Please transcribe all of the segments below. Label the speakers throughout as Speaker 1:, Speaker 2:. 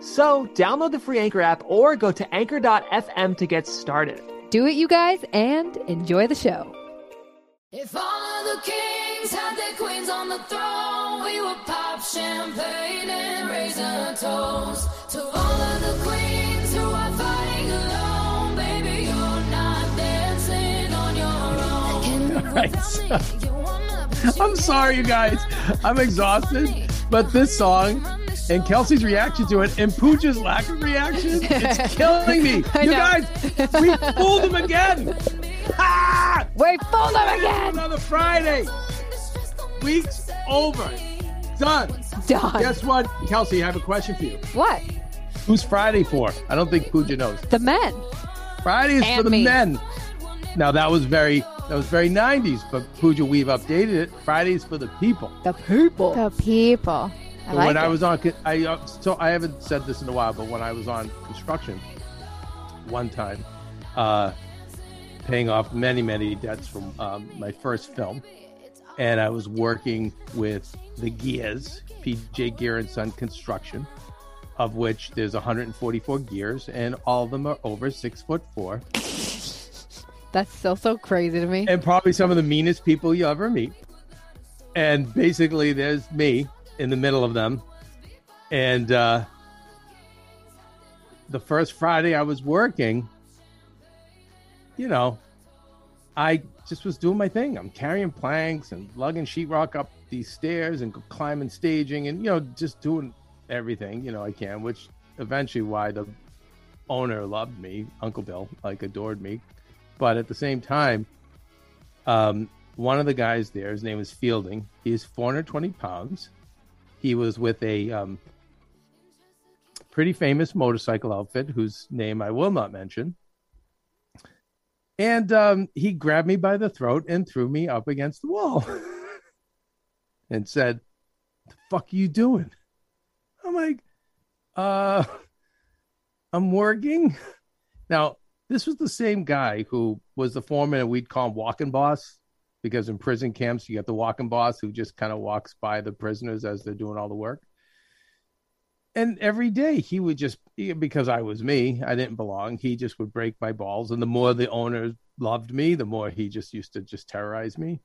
Speaker 1: So, download the free Anchor app or go to anchor.fm to get started.
Speaker 2: Do it, you guys, and enjoy the show.
Speaker 3: If all of the kings had their queens on the throne, we would pop champagne and raise a toast to all of the queens who are fighting alone. Baby, you're not dancing on your own.
Speaker 4: All right. I'm sorry, you guys. I'm exhausted. But this song and Kelsey's reaction to it and Pooja's lack of reaction, it's killing me.
Speaker 2: I
Speaker 4: You
Speaker 2: know.
Speaker 4: guys, we fooled him again. Ah!
Speaker 2: We fooled them again.
Speaker 4: Another Friday. Week's over. Done.
Speaker 2: Done.
Speaker 4: Guess what? Kelsey, I have a question for you.
Speaker 2: What?
Speaker 4: Who's Friday for? I don't think Pooja knows.
Speaker 2: The men.
Speaker 4: Friday is for the
Speaker 2: me.
Speaker 4: men. Now that was very that was very 90s, but Pooja, we've updated it. Friday's for the people.
Speaker 2: The people.
Speaker 5: The people. I like
Speaker 4: when
Speaker 5: it.
Speaker 4: I was on, I uh, so I haven't said this in a while, but when I was on construction, one time, uh, paying off many many debts from um, my first film, and I was working with the Gears, PJ Gear and Son Construction, of which there's 144 gears, and all of them are over six foot four,
Speaker 2: That's still so crazy to me.
Speaker 4: and probably some of the meanest people you ever meet. And basically, there's me in the middle of them. And uh, the first Friday I was working, you know, I just was doing my thing. I'm carrying planks and lugging sheetrock up these stairs and climbing staging and, you know, just doing everything, you know, I can, which eventually why the owner loved me, Uncle Bill, like adored me. But at the same time, um, one of the guys there, his name is Fielding. He's 420 pounds. He was with a um, pretty famous motorcycle outfit whose name I will not mention. And um, he grabbed me by the throat and threw me up against the wall and said, The fuck are you doing? I'm like, uh, I'm working. Now, this was the same guy who was the foreman, and we'd call him walking boss because in prison camps, you got the walking boss who just kind of walks by the prisoners as they're doing all the work. And every day he would just, because I was me, I didn't belong, he just would break my balls. And the more the owner loved me, the more he just used to just terrorize me.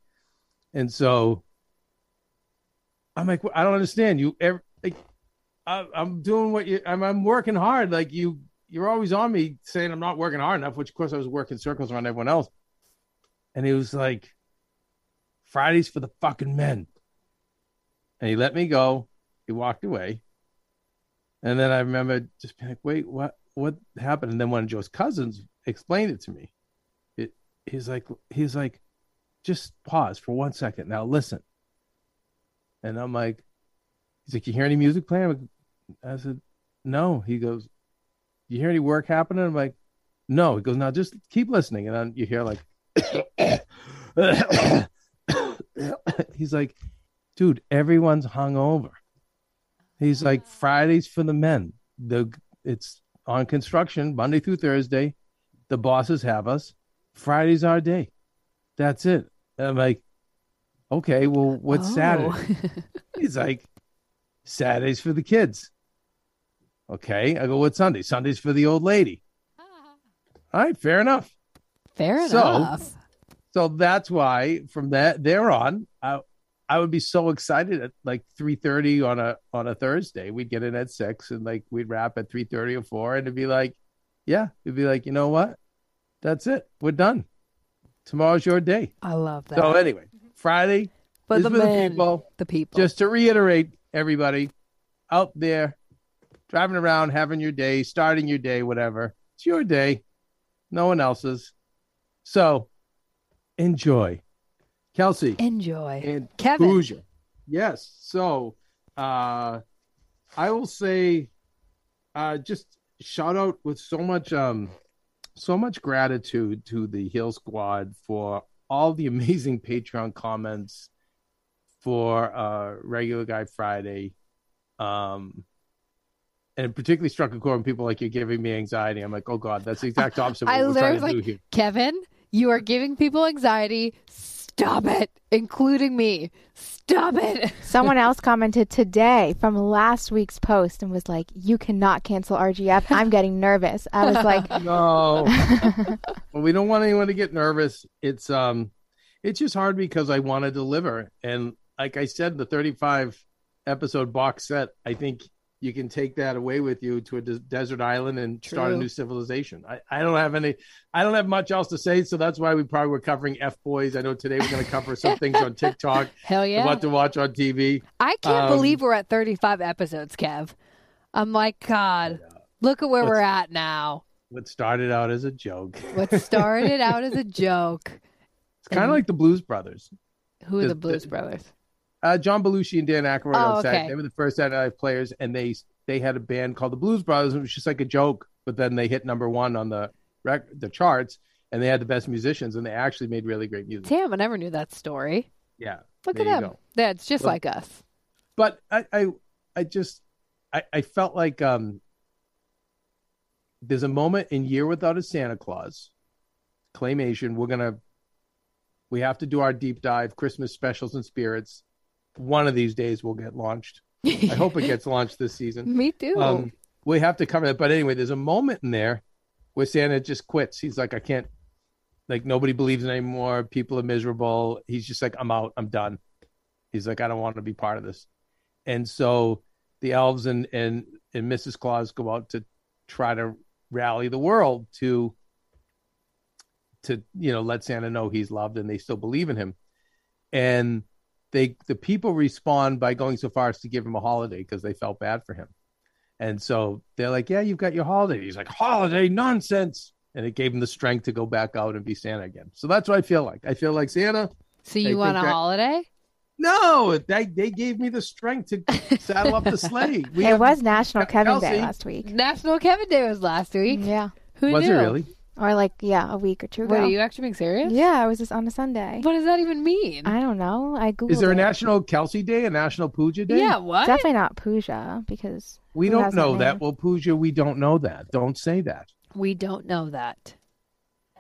Speaker 4: And so I'm like, I don't understand. You ever, like, I, I'm doing what you, I'm, I'm working hard. Like you, you're always on me saying I'm not working hard enough, which of course I was working circles around everyone else. And he was like, Fridays for the fucking men. And he let me go. He walked away. And then I remember just being like, wait, what what happened? And then one of Joe's cousins explained it to me. It he's like he's like, just pause for one second. Now listen. And I'm like, he's like, you hear any music playing? I said, no. He goes, you hear any work happening? I'm like, no. He goes, now just keep listening. And then you hear like he's like, dude, everyone's hungover. He's like, ah. Fridays for the men. The it's on construction Monday through Thursday. The bosses have us. Friday's our day. That's it. And I'm like, okay, well, what's
Speaker 2: Oh.
Speaker 4: Saturday? He's like, Saturdays for the kids. Okay. I go, what's Sunday? Sunday's for the old lady. Ah. All right, fair enough.
Speaker 2: Fair
Speaker 4: So-
Speaker 2: enough.
Speaker 4: So that's why from that there on, I I would be so excited at like three thirty on a on a Thursday. We'd get in at six and like we'd wrap at three thirty or four, and it'd be like, yeah, it'd be like, you know what? That's it. We're done. Tomorrow's your day.
Speaker 2: I love that.
Speaker 4: So anyway, Friday
Speaker 2: but the
Speaker 4: for the people.
Speaker 2: the people.
Speaker 4: Just to reiterate, everybody out there driving around, having your day, starting your day, whatever. It's your day, no one else's. So enjoy. Kelsey
Speaker 2: enjoy.
Speaker 4: and
Speaker 2: Kevin.
Speaker 4: Hoosier. Yes. So uh I will say uh just shout out with so much um so much gratitude to the Heal Squad for all the amazing Patreon comments for uh regular guy Friday. Um and it particularly struck a chord when people like you're giving me anxiety. I'm like, oh god, that's the exact opposite of
Speaker 2: I
Speaker 4: what we're trying
Speaker 2: literally
Speaker 4: to
Speaker 2: was
Speaker 4: do
Speaker 2: like,
Speaker 4: here.
Speaker 2: Kevin, you are giving people anxiety. Stop it, including me. Stop it.
Speaker 5: Someone else commented today from last week's post and was like, "You cannot cancel RGF. I'm getting nervous." I was like,
Speaker 4: No. well, we don't want anyone to get nervous. It's um it's just hard because I want to deliver. And like I said, the 35 episode box set, I think you can take that away with you to a des- desert island and start a new civilization. I, I don't have any, I don't have much else to say. So that's why we probably were covering F boys. I know today we're going to cover some things on TikTok,
Speaker 2: Hell yeah.
Speaker 4: what to watch on TV.
Speaker 2: I can't
Speaker 4: Um,
Speaker 2: believe we're at 35 episodes, Kev. I'm like, God, look at where
Speaker 4: Let's-
Speaker 2: we're at now.
Speaker 4: What started out as a joke.
Speaker 2: What started out as a joke.
Speaker 4: It's kind of like the Blues Brothers.
Speaker 2: Who are the
Speaker 4: The-
Speaker 2: Blues
Speaker 4: the-
Speaker 2: Brothers?
Speaker 4: Uh, John Belushi and Dan Aykroyd
Speaker 2: Oh,
Speaker 4: on set.
Speaker 2: okay.
Speaker 4: They were the first Saturday Night players, and they they had a band called the Blues Brothers. It was just like a joke, but then they hit number one on the rec- the charts, and they had the best musicians, and they actually made really great music.
Speaker 2: Damn, I never knew that story.
Speaker 4: Yeah,
Speaker 2: Look at them. it's just like us.
Speaker 4: but I I, I just I, I felt like um there's a moment in Year Without a Santa Claus claymation. We're gonna we have to do our deep dive Christmas specials and spirits. One of these days will get launched. I hope it gets launched this season.
Speaker 2: Me too.
Speaker 4: Um, we have to cover that. But anyway, there's a moment in there where Santa just quits. He's like, I can't, like, nobody believes in anymore. People are miserable. He's just like, I'm out. I'm done. He's like, I don't want to be part of this. And so the elves and, and, and Mrs. Claus go out to try to rally the world to, to, you know, let Santa know he's loved and they still believe in him. And they, the people respond by going so far as to give him a holiday because they felt bad for him. And so they're like, "Yeah, you've got your holiday." He's like, "Holiday nonsense," and it gave him the strength to go back out and be Santa again. So that's what I feel like. I feel like Santa.
Speaker 2: so you want a
Speaker 4: that-
Speaker 2: holiday?
Speaker 4: No, they they gave me the strength to saddle up the sleigh. We
Speaker 5: it
Speaker 4: have-
Speaker 5: was National Kevin Day last week.
Speaker 2: National Kevin Day was last week.
Speaker 5: Yeah.
Speaker 2: Who
Speaker 4: was
Speaker 2: knew?
Speaker 4: it really?
Speaker 5: Or like yeah, a week or two ago.
Speaker 2: Wait, are you actually being serious?
Speaker 5: Yeah, it was just on a Sunday.
Speaker 2: What does that even mean?
Speaker 5: I don't know. I googled
Speaker 4: Is there a
Speaker 5: it.
Speaker 4: National Kelsey Day, a National Pooja Day?
Speaker 2: yeah, what?
Speaker 5: Definitely not Pooja because
Speaker 4: We don't know that. Well, Pooja, we don't know that. Don't say that.
Speaker 2: We don't know that.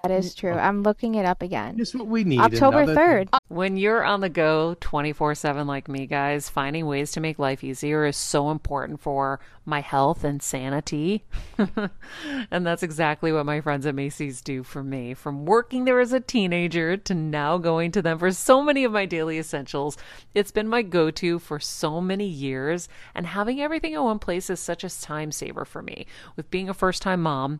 Speaker 5: That is true. Uh, I'm looking it up again.
Speaker 4: Just what we need.
Speaker 5: October
Speaker 4: another-
Speaker 5: third.
Speaker 6: When you're on the go 24 7 like me, guys, finding ways to make life easier is so important for my health and sanity. and that's exactly what my friends at Macy's do for me. From working there as a teenager to now going to them for so many of my daily essentials, it's been my go to for so many years. And having everything in one place is such a time saver for me. With being a first time mom,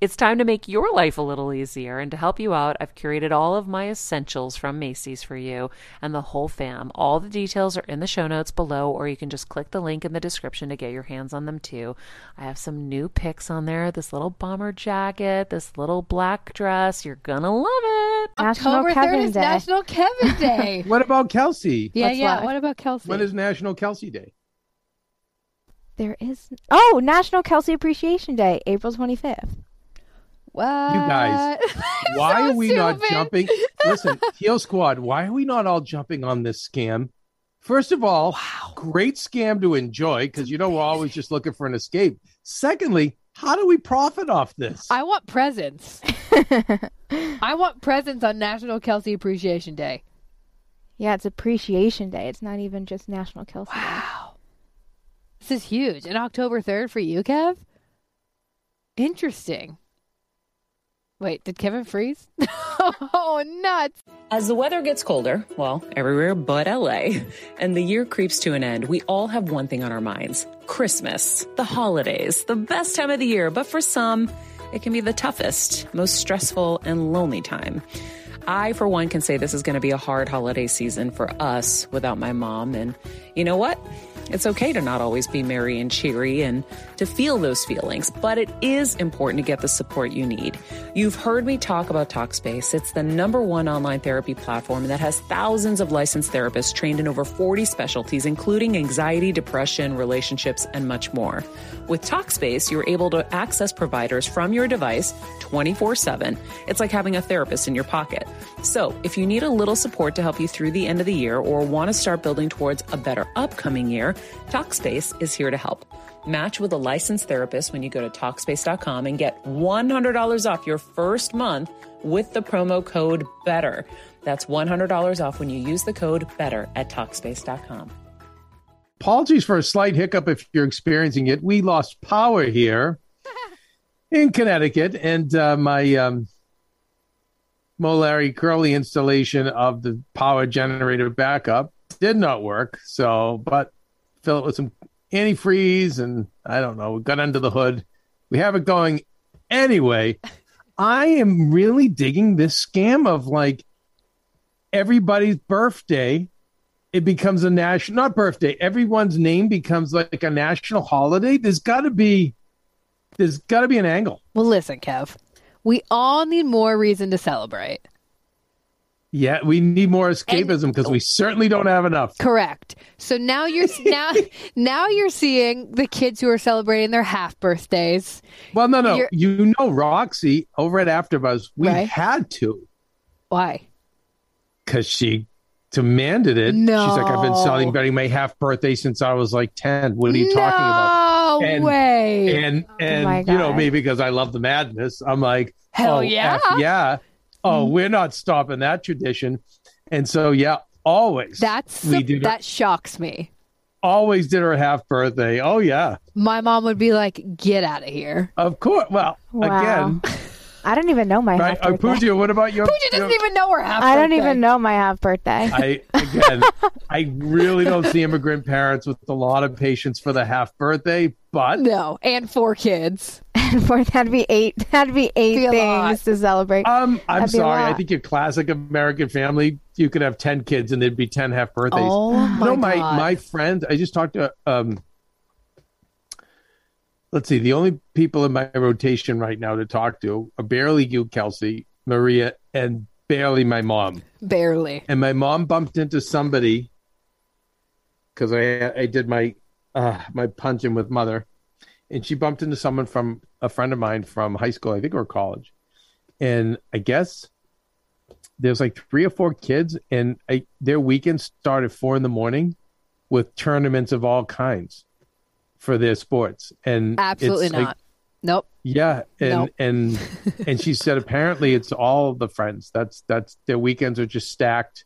Speaker 6: it's time to make your life a little easier. And to help you out, I've curated all of my essentials from Macy's for you and the whole fam. All the details are in the show notes below, or you can just click the link in the description to get your hands on them too. I have some new picks on there this little bomber jacket, this little black dress. You're gonna love it.
Speaker 5: National
Speaker 2: October
Speaker 5: Kevin
Speaker 2: 3rd is
Speaker 5: Day.
Speaker 2: National Kevin Day.
Speaker 4: What about Kelsey?
Speaker 2: yeah,
Speaker 5: What's
Speaker 2: yeah.
Speaker 5: left?
Speaker 2: What about Kelsey?
Speaker 4: When is National Kelsey Day?
Speaker 5: There is oh National Kelsey Appreciation Day, April 25th.
Speaker 2: What?
Speaker 4: You guys, Why
Speaker 2: so
Speaker 4: are we not jumping? Listen, Heal Squad, why are we not all jumping on this scam? First of all, great scam to enjoy because you know we're always just looking for an escape. Secondly, how do we profit off this?
Speaker 2: I want presents. I want presents on National Kelsey Appreciation Day.
Speaker 5: Yeah, it's Appreciation Day. It's not even just National Kelsey Day.
Speaker 2: Wow. This is huge. And October 3rd for you, Kev? Interesting. Wait, did Kevin freeze? oh, nuts.
Speaker 7: As the weather gets colder, well, everywhere but LA, and the year creeps to an end, we all have one thing on our minds Christmas, the holidays, the best time of the year, but for some, it can be the toughest, most stressful, and lonely time. I, for one, can say this is going to be a hard holiday season for us without my mom. And you know what? It's okay to not always be merry and cheery and to feel those feelings, but it is important to get the support you need. You've heard me talk about Talkspace. It's the number one online therapy platform that has thousands of licensed therapists trained in over 40 specialties, including anxiety, depression, relationships, and much more. With Talkspace, you're able to access providers from your device 24 7. It's like having a therapist in your pocket. So, if you need a little support to help you through the end of the year or want to start building towards a better upcoming year, Talkspace is here to help. Match with a licensed therapist when you go to Talkspace.com and get $100 off your first month with the promo code BETTER. That's $100 off when you use the code BETTER at Talkspace.com.
Speaker 4: Apologies for a slight hiccup if you're experiencing it. We lost power here in Connecticut, and uh, my um, Molari Curly installation of the power generator backup did not work. So, but fill it with some antifreeze, and I don't know, we got under the hood. We have it going anyway. I am really digging this scam of like everybody's birthday it becomes a national not birthday everyone's name becomes like a national holiday there's got to be there's got to be an angle
Speaker 2: Well, listen, Kev. We all need more reason to celebrate.
Speaker 4: Yeah we need more escapism because we certainly don't have enough
Speaker 2: Correct. So now you're now now you're seeing the kids who are celebrating their half birthdays.
Speaker 4: well no no
Speaker 2: You're-
Speaker 4: you know roxy over at afterbuzz we
Speaker 2: Right.
Speaker 4: had to
Speaker 2: Why?
Speaker 4: because she demanded it No. she's like i've been
Speaker 2: No.
Speaker 4: celebrating my half birthday since i was like 10 what are you talking about
Speaker 2: No
Speaker 4: And-
Speaker 2: way.
Speaker 4: and oh and
Speaker 5: my
Speaker 4: you know me because I love the madness, I'm like,
Speaker 2: Hell
Speaker 4: oh,
Speaker 2: yeah.
Speaker 4: F yeah, oh, we're not stopping that tradition, and so yeah, always
Speaker 2: That's
Speaker 4: we did
Speaker 2: that shocks me.
Speaker 4: always did her half birthday. Oh yeah,
Speaker 2: My mom would be like, "Get out of here."
Speaker 4: of course. Well,
Speaker 5: Wow.
Speaker 4: again,
Speaker 5: I don't even know my
Speaker 4: right?
Speaker 5: half
Speaker 4: Uh,
Speaker 5: birthday.
Speaker 4: Pooja, what about your?
Speaker 2: Pooja doesn't
Speaker 4: your-
Speaker 2: even know her half.
Speaker 5: I don't
Speaker 2: birthday.
Speaker 5: even know my half birthday.
Speaker 4: I again, I really don't see immigrant parents with a lot of patience for the half birthday, but
Speaker 2: No, and four kids.
Speaker 5: and for that to be eight, That'd be eight
Speaker 2: Be
Speaker 5: things to celebrate.
Speaker 4: um, I'm
Speaker 5: That'd
Speaker 4: sorry. I think your classic American family, you could have ten kids and there'd be ten half birthdays.
Speaker 2: Oh my
Speaker 4: no, my
Speaker 2: god!
Speaker 4: my friend. I just talked to um let's see. The only people in my rotation right now to talk to are barely you, Kelsey, Maria, and barely my mom.
Speaker 2: Barely.
Speaker 4: And my mom bumped into somebody because I I did my uh, my punching with mother, and she bumped into someone from a friend of mine from high school, I think, or college, and I guess there's like three or four kids, and I, their weekend started at four in the morning with tournaments of all kinds for their sports, and
Speaker 2: Absolutely
Speaker 4: it's like-
Speaker 2: not. Nope.
Speaker 4: yeah, and
Speaker 2: Nope.
Speaker 4: and and she said apparently it's all the friends. That's that's their weekends are just stacked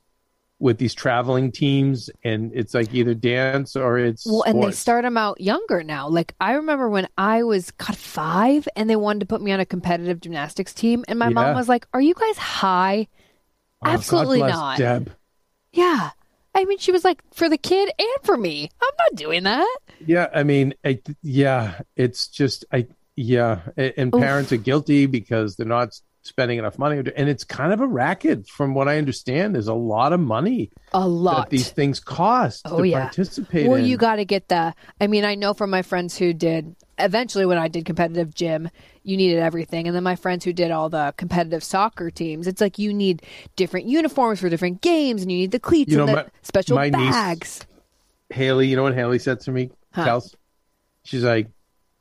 Speaker 4: with these traveling teams, and it's like either dance or it's
Speaker 2: Well, and they start them out younger now. Like I remember when I was God five, and they wanted to put me on a competitive gymnastics team, and my mom was like, "Are you guys high?"
Speaker 4: Oh,
Speaker 2: absolutely not.
Speaker 4: Deb.
Speaker 2: Yeah. I mean, she was like, "For the kid and for me, I'm not doing that."
Speaker 4: Yeah, I mean, I, yeah, it's just I yeah, and
Speaker 2: Oof.
Speaker 4: parents are guilty because they're not spending enough money, and it's kind of a racket. From what I understand, there's a lot of money
Speaker 2: A
Speaker 4: that
Speaker 2: lot.
Speaker 4: these things cost
Speaker 2: Oh,
Speaker 4: to
Speaker 2: yeah.
Speaker 4: participate.
Speaker 2: Well,
Speaker 4: in.
Speaker 2: you got to get the. I mean, I know from my friends who did. Eventually, when I did competitive gym, you needed everything, and then my friends who did all the competitive soccer teams, it's like you need different uniforms for different games, and you need the cleats
Speaker 4: You
Speaker 2: and
Speaker 4: know,
Speaker 2: the
Speaker 4: my-
Speaker 2: special
Speaker 4: my niece-
Speaker 2: bags.
Speaker 4: Haley, you know what Haley said to me,
Speaker 2: Huh.
Speaker 4: Kels? She's like,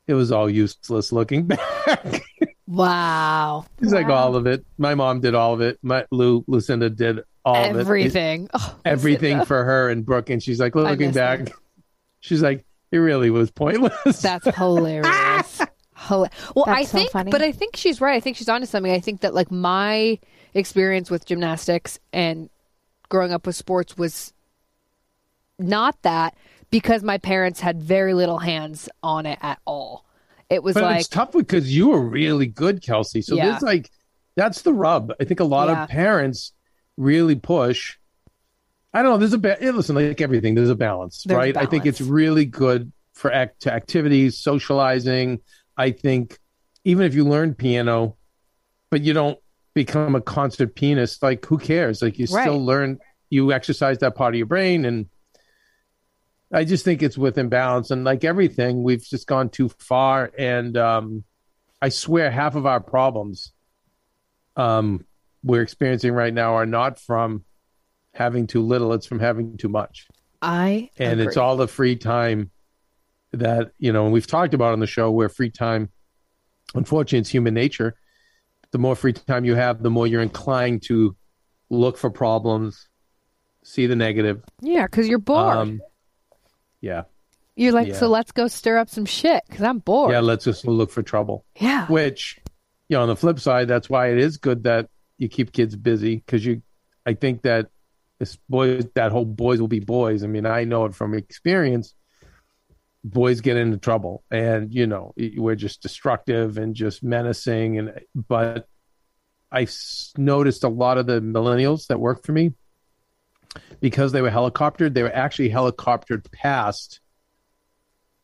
Speaker 4: it was all useless looking back.
Speaker 2: Wow,
Speaker 4: She's like all of it. My mom did all of it. My Lou Lucinda did all of it.
Speaker 2: everything, Oh,
Speaker 4: It- everything
Speaker 2: Lucinda.
Speaker 4: for her and Brooke. And she's like, looking back,
Speaker 2: her.
Speaker 4: she's like, it really was pointless.
Speaker 2: That's hilarious. Hila- well, I
Speaker 5: That's so
Speaker 2: think,
Speaker 5: funny.
Speaker 2: but I think she's right. I think she's onto something. I think that like my experience with gymnastics and growing up with sports was not that because my parents had very little hands on it at all. It was
Speaker 4: but
Speaker 2: like
Speaker 4: it's tough because you were really good, Kelsey. So
Speaker 2: Yeah.
Speaker 4: there's like, that's the rub. I think a lot
Speaker 2: Yeah.
Speaker 4: of parents really push. I don't know. There's a ba- listen, like everything, there's a balance,
Speaker 2: There's
Speaker 4: right? I think it's really good for act- to activities, socializing. I think even if you learn piano, but you don't become a concert pianist, like who cares? Like you
Speaker 2: Right.
Speaker 4: still learn, you exercise that part of your brain, and I just think it's within balance. And like everything, we've just gone too far. And um, I swear, half of our problems um, we're experiencing right now are not from having too little; it's from having too much
Speaker 2: I
Speaker 4: and it's all the free time that you know and we've talked about on the show where free time unfortunately it's human nature the more free time you have the more you're inclined to look for problems see the negative
Speaker 2: yeah because you're bored.
Speaker 4: um yeah
Speaker 2: you're like,
Speaker 4: yeah.
Speaker 2: so let's go stir up some shit because I'm bored.
Speaker 4: yeah let's just look for trouble
Speaker 2: yeah.
Speaker 4: which you know on the flip side that's why it is good that you keep kids busy because you i think that this boys that whole boys will be boys i mean i know it from experience boys get into trouble and you know we're just destructive and just menacing and but i noticed a lot of the millennials that work for me because they were helicoptered they were actually helicoptered past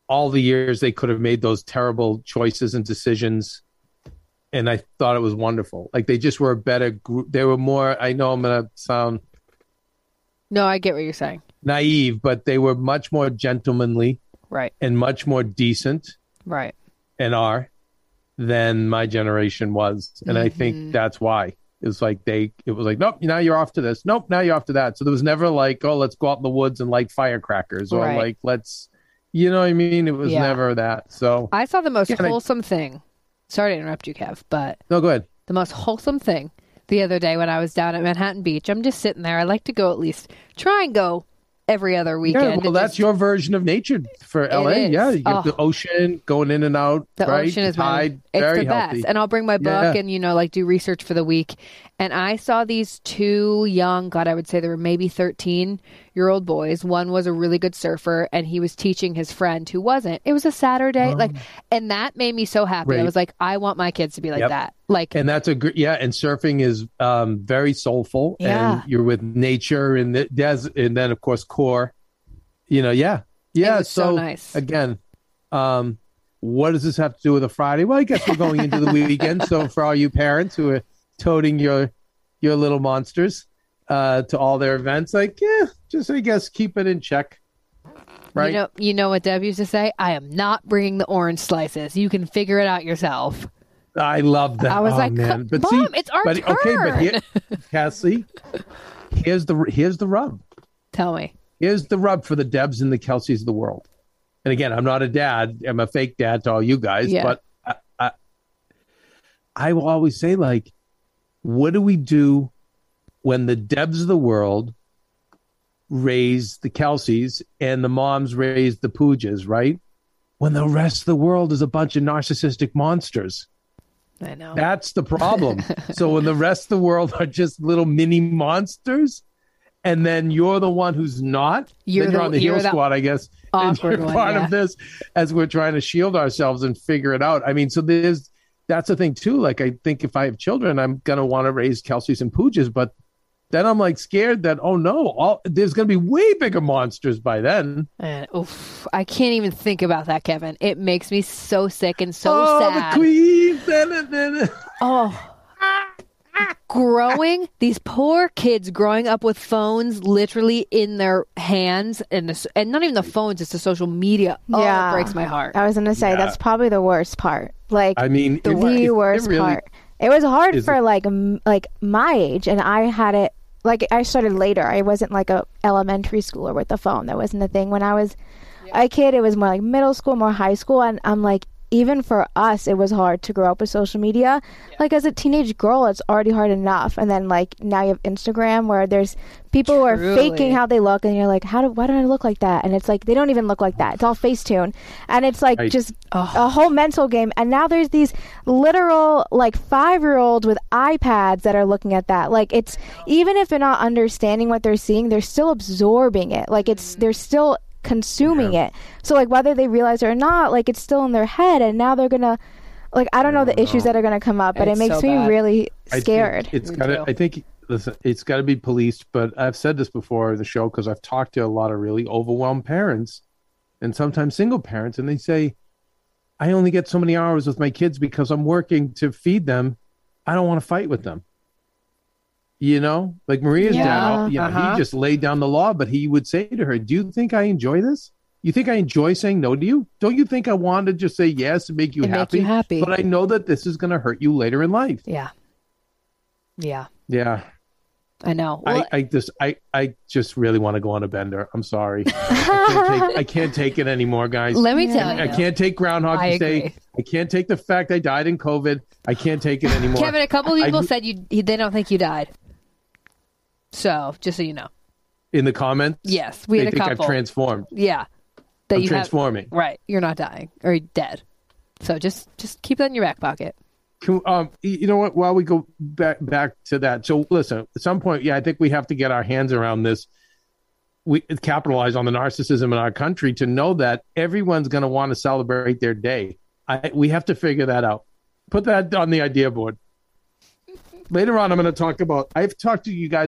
Speaker 4: all the years they could have made those terrible choices and decisions and I thought it was wonderful. Like they just were a better group. They were more. I know I'm gonna sound
Speaker 2: No, I get what you're saying.
Speaker 4: naive, but they were much more gentlemanly
Speaker 2: Right.
Speaker 4: and much more decent
Speaker 2: Right.
Speaker 4: and are than my generation was. And I think mm-hmm. that's why it was like they. It was like, nope, now you're off to this. Nope, now you're off to that. So there was never like, oh, let's go out in the woods and light firecrackers, or
Speaker 2: Right.
Speaker 4: like let's, you know what I mean? It was
Speaker 2: Yeah.
Speaker 4: never that. So
Speaker 2: I saw the most
Speaker 4: Yeah, and I-
Speaker 2: wholesome thing. Sorry to interrupt you, Kev, but
Speaker 4: no, go ahead.
Speaker 2: the most wholesome thing the other day when I was down at Manhattan Beach. I'm just sitting there. I like to go at least try and go every other weekend.
Speaker 4: Yeah, well, that's
Speaker 2: just-
Speaker 4: your version of nature for LA.
Speaker 2: is.
Speaker 4: Yeah, you get
Speaker 2: Oh.
Speaker 4: the ocean going in and out.
Speaker 2: The
Speaker 4: right?
Speaker 2: ocean is my it's
Speaker 4: very
Speaker 2: the best.
Speaker 4: healthy.
Speaker 2: And I'll bring my book
Speaker 4: Yeah.
Speaker 2: and you know like do research for the week. And I saw these two young, God, I would say they were maybe 13 year old boys. One was a really good surfer and he was teaching his friend who wasn't. It was a Saturday like and that made me so happy. I was like I want my kids to be like
Speaker 4: Yep.
Speaker 2: that. Like
Speaker 4: and that's a gr- yeah. And surfing is um, very soulful.
Speaker 2: Yeah.
Speaker 4: and you're with nature and the des- and then of course core. You know, yeah, yeah.
Speaker 2: was so nice.
Speaker 4: Again, um, what does this have to do with a Friday? Well, I guess we're going into the weekend. So for all you parents who are toting your your little monsters uh, to all their events, like yeah, just I guess keep it in check. right?
Speaker 2: You know, you know what Deb used to say? I am not bringing the orange slices. You can figure it out yourself.
Speaker 4: I love that.
Speaker 2: I was
Speaker 4: oh,
Speaker 2: like,
Speaker 4: man. but
Speaker 2: Mom,
Speaker 4: see,
Speaker 2: it's our
Speaker 4: but, Okay, but
Speaker 2: turn.
Speaker 4: here, Cassie, here's the here's the rub.
Speaker 2: Tell me.
Speaker 4: Here's the rub for the Debs and the Kelseys of the world. And again, I'm not a dad. I'm a fake dad to all you guys.
Speaker 2: Yeah.
Speaker 4: But I, I, I will always say, like, what do we do when the Debs of the world raise the Kelseys and the moms raise the Poojas, right? When the rest of the world is a bunch of narcissistic monsters.
Speaker 2: I know.
Speaker 4: That's the problem. so when the rest of the world are just little mini monsters, and then you're the one who's not,
Speaker 2: You're
Speaker 4: then you're
Speaker 2: the-
Speaker 4: on the heel
Speaker 2: the
Speaker 4: squad, I guess. And you're
Speaker 2: one,
Speaker 4: part
Speaker 2: yeah.
Speaker 4: of this as we're trying to shield ourselves and figure it out. I mean, so there's that's the thing too. Like I think if I have children, I'm gonna want to raise Kelsey's and Poojas, but then I'm like scared that oh no, all there's gonna be way bigger monsters by then.
Speaker 2: And, oof, I can't even think about that, Kevin. It makes me so sick and so
Speaker 4: oh,
Speaker 2: sad.
Speaker 4: the queen. Then, then,
Speaker 2: Oh. growing these poor kids growing up with phones literally in their hands and the, and not even the phones it's the social media oh
Speaker 5: Yeah.
Speaker 2: it breaks my heart
Speaker 5: I was gonna say
Speaker 4: Yeah.
Speaker 5: that's probably the worst part. Like
Speaker 4: I mean,
Speaker 5: the
Speaker 4: it- it- it
Speaker 5: worst
Speaker 4: really-
Speaker 5: part. It was hard for
Speaker 4: it-
Speaker 5: like m- like my age, and I had it like I started later. I wasn't like a elementary schooler with a phone. That wasn't a thing when I was a kid. It was more like middle school, more high school, and I'm like. Even for us, it was hard to grow up with social media. Like as a teenage girl, it's already hard enough, and then like now you have Instagram, where there's people who are faking how they look, and you're like, how do why do I look like that? And it's like they don't even look like that. It's all Facetune, and it's like
Speaker 4: Right.
Speaker 5: just a whole mental game. And now there's these literal like five year olds with iPads that are looking at that. Like it's even if they're not understanding what they're seeing, they're still absorbing it. Like it's they're still consuming it. So like whether they realize it or not, like it's still in their head, and now they're gonna. Like I don't know the issues that are going to come up, but
Speaker 2: It's
Speaker 5: it makes
Speaker 2: so
Speaker 5: me
Speaker 2: bad.
Speaker 5: really
Speaker 4: I
Speaker 5: scared.
Speaker 4: it's
Speaker 2: Me
Speaker 4: got to. I think listen, it's got to be policed. But I've said this before the show because I've talked to a lot of really overwhelmed parents, and sometimes single parents, and they say, "I only get so many hours with my kids because I'm working to feed them. I don't want to fight with them." You know, like Maria's
Speaker 5: Yeah.
Speaker 4: dad, yeah,
Speaker 2: Uh-huh.
Speaker 4: he just laid down the law, but he would say to her, "Do you think I enjoy this? You think I enjoy saying no to you? Don't you think I want to just say yes and make you
Speaker 2: And make
Speaker 4: happy?
Speaker 2: you happy.
Speaker 4: But I know that this is going to hurt you later in life."
Speaker 2: yeah yeah
Speaker 4: Yeah.
Speaker 2: i know Well,
Speaker 4: I, I just I, I just really want to go on a bender. I'm sorry. I, can't take, I can't take it anymore, guys.
Speaker 2: let me tell you
Speaker 4: I can't take Groundhog
Speaker 2: I
Speaker 4: Day.
Speaker 2: agree.
Speaker 4: I can't take the fact I died in COVID. I can't take it anymore.
Speaker 2: kevin a couple of
Speaker 4: I-
Speaker 2: people said you they don't think you died so just so you know
Speaker 4: in the comments,
Speaker 2: yes we
Speaker 4: they
Speaker 2: had a
Speaker 4: think
Speaker 2: couple
Speaker 4: I've transformed.
Speaker 2: yeah that
Speaker 4: I'm
Speaker 2: you have
Speaker 4: transforming.
Speaker 2: right you're not dying or you're dead so just just keep that in your back pocket
Speaker 4: Can, um, you know what? While we go back back to that, so listen. At some point, yeah, I think we have to get our hands around this. We capitalize on the narcissism in our country to know that everyone's going to want to celebrate their day. I, we have to figure that out. Put that on the idea board. Later on, I'm going to talk about. I've talked to you guys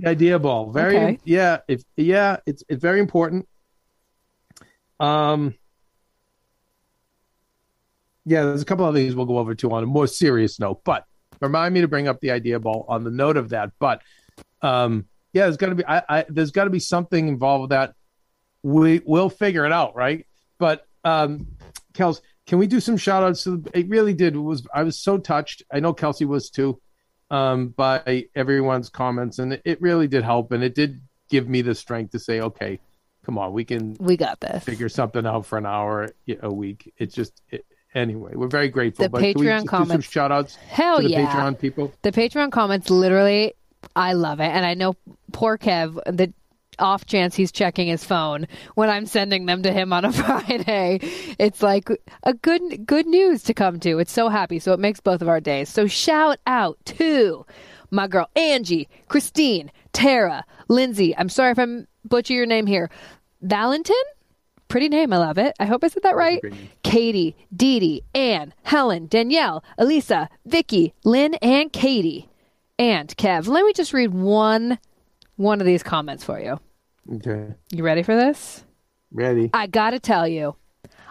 Speaker 4: The idea ball. Very
Speaker 2: Okay.
Speaker 4: yeah, if yeah, it's it's very important. Um Yeah, there's a couple of things we'll go over to on a more serious note, but remind me to bring up the idea ball on the note of that. But um yeah, there's gotta be I, I there's gotta be something involved with that. We we'll figure it out, right? But um Kels, can we do some shout outs to it really did it was I was so touched. I know Kelsey was too um, by everyone's comments, and it, really did help, and it did give me the strength to say, okay, come on, we can
Speaker 2: We got this.
Speaker 4: figure something out for an hour a week. It's just it, anyway, we're very grateful.
Speaker 2: The
Speaker 4: but
Speaker 2: Patreon comments-
Speaker 4: do shout outs
Speaker 2: Hell
Speaker 4: to the
Speaker 2: yeah.
Speaker 4: Patreon people?
Speaker 2: The Patreon comments literally, I love it. And I know poor Kev, the off chance he's checking his phone when I'm sending them to him on a Friday. It's like a good good news to come to. It's so happy. So it makes both of our days. So shout out to my girl Angie, Christine, Tara, Lindsay. I'm sorry if I'm butcher your name here. Valentin? Pretty name, I love it. I hope I said that right. Katie, Dee Dee, Anne, Helen, Danielle, Elisa, Vicky, Lynn, and Katie. And Kev, let me just read one one of these comments for you.
Speaker 4: Okay,
Speaker 2: You ready for this?
Speaker 4: ready?
Speaker 2: I gotta tell you,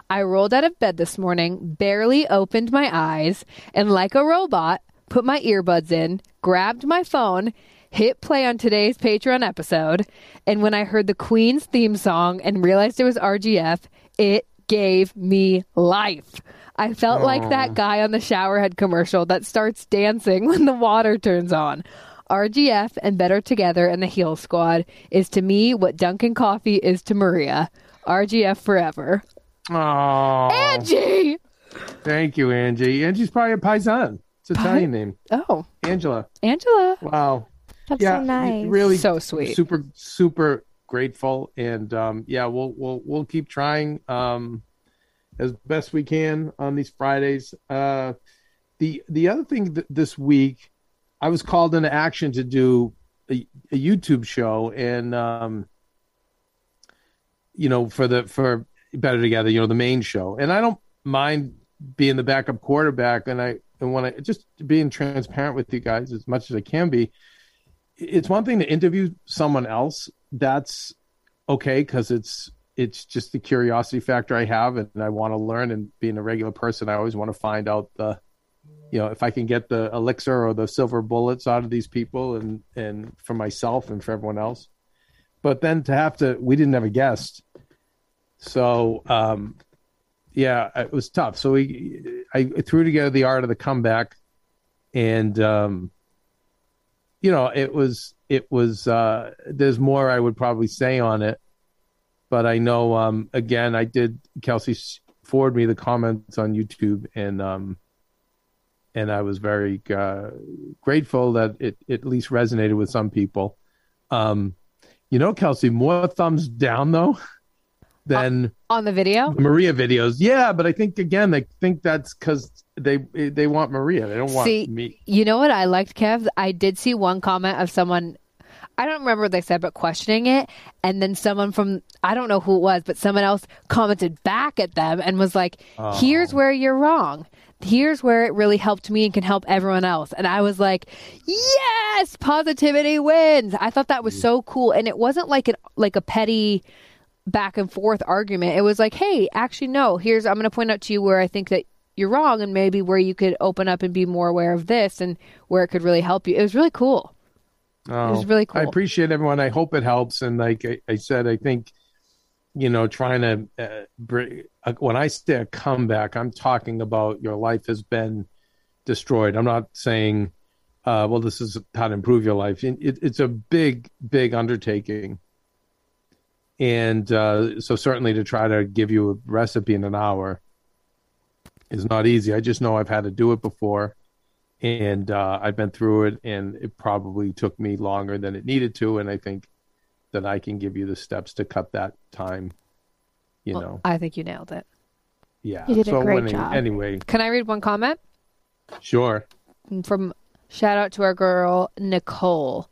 Speaker 2: I rolled out of bed this morning, barely opened my eyes, and like a robot, put my earbuds in, grabbed my phone, hit play on today's Patreon episode, and when I heard the Queen's theme song and realized it was RGF, it gave me life. I felt like that guy on the showerhead commercial that starts dancing when the water turns on. RGF and Better Together and the Heal Squad is to me what Dunkin' Coffee is to Maria. RGF forever.
Speaker 4: Oh,
Speaker 2: Angie!
Speaker 4: thank you, Angie. Angie's probably a paisan. It's an Italian name,
Speaker 2: Oh,
Speaker 4: Angela.
Speaker 2: Angela.
Speaker 4: Wow.
Speaker 5: That's
Speaker 4: yeah,
Speaker 5: so nice.
Speaker 4: really
Speaker 2: So sweet.
Speaker 4: super super grateful and um yeah we'll we'll we'll keep trying um as best we can on these fridays uh the the other thing th- this week i was called into action to do a, a youtube show and um you know for the for better together you know the main show. And i don't mind being the backup quarterback. And i and when i just being transparent with you guys as much as i can be it's one thing to interview someone else. That's okay because it's it's just the curiosity factor i have and i want to learn and being a regular person i always want to find out the you know if i can get the elixir or the silver bullets out of these people and and for myself and for everyone else. But then to have to we didn't have a guest. So um yeah it was tough. So we i threw together the art of the comeback and um you know it was it was uh there's more i would probably say on it. But i know um again i did kelsey forward me the comments on youtube and um and i was very uh grateful that it, it at least resonated with some people um you know kelsey more thumbs down though than
Speaker 2: On the video?
Speaker 4: maria videos yeah but i think again they think that's because they they want maria they don't want
Speaker 2: See,
Speaker 4: me
Speaker 2: You know what I liked, Kev? I did see one comment of someone, I don't remember what they said, but questioning it. And then someone from, I don't know who it was, but someone else commented back at them and was like, here's where you're wrong. Here's where it really helped me and can help everyone else. And I was like, yes, positivity wins. I thought that was so cool. And it wasn't like an, like a petty, back and forth argument. It was like, hey, actually, no, here's, I'm going to point out to you where I think that you're wrong and maybe where you could open up and be more aware of this and where it could really help you. It was really cool.
Speaker 4: Oh,
Speaker 2: was really cool.
Speaker 4: I appreciate everyone. I hope it helps. And like I, I said, I think, you know, trying to uh, bring, uh, when I say a comeback, I'm talking about your life has been destroyed. I'm not saying, uh, well, this is how to improve your life. It, it, it's a big, big undertaking. And uh, so, certainly, to try to give you a recipe in an hour is not easy. I just know I've had to do it before and uh, I've been through it, and it probably took me longer than it needed to. And I think that I can give you the steps to cut that time. You
Speaker 2: Well,
Speaker 4: know,
Speaker 2: I think you nailed it.
Speaker 4: yeah.
Speaker 5: You did a great
Speaker 4: any-
Speaker 5: job.
Speaker 4: Anyway,
Speaker 2: Can I read one comment
Speaker 4: sure.
Speaker 2: Mm, from shout out to our girl Nicole?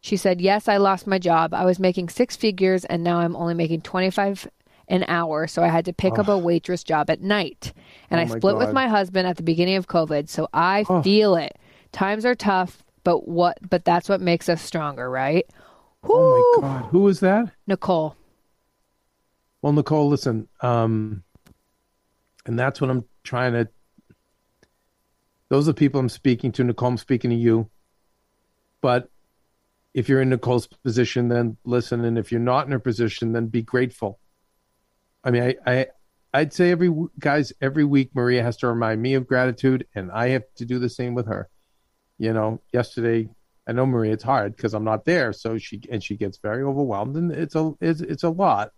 Speaker 2: She said, "Yes, I lost my job. I was making six figures, and now I'm only making 25 an hour. So I had to pick up a waitress job at night, and
Speaker 4: Oh
Speaker 2: I
Speaker 4: my
Speaker 2: split with my husband at the beginning of COVID. So I
Speaker 4: Oh.
Speaker 2: feel it. Times are tough, but what? But that's what makes us stronger, right?"
Speaker 4: Oh my God, who was that?
Speaker 2: Nicole.
Speaker 4: Well, Nicole, listen, um, and that's what I'm trying to. Those are the people I'm speaking to. Nicole, I'm speaking to you. But if you're in Nicole's position, then listen, and if you're not in her position, then be grateful. I mean, I, I I'd say every guys every week Maria has to remind me of gratitude, and I have to do the same with her. You know, yesterday I know Maria, it's hard because I'm not there. So she and she gets very overwhelmed, and it's a it's, it's a lot.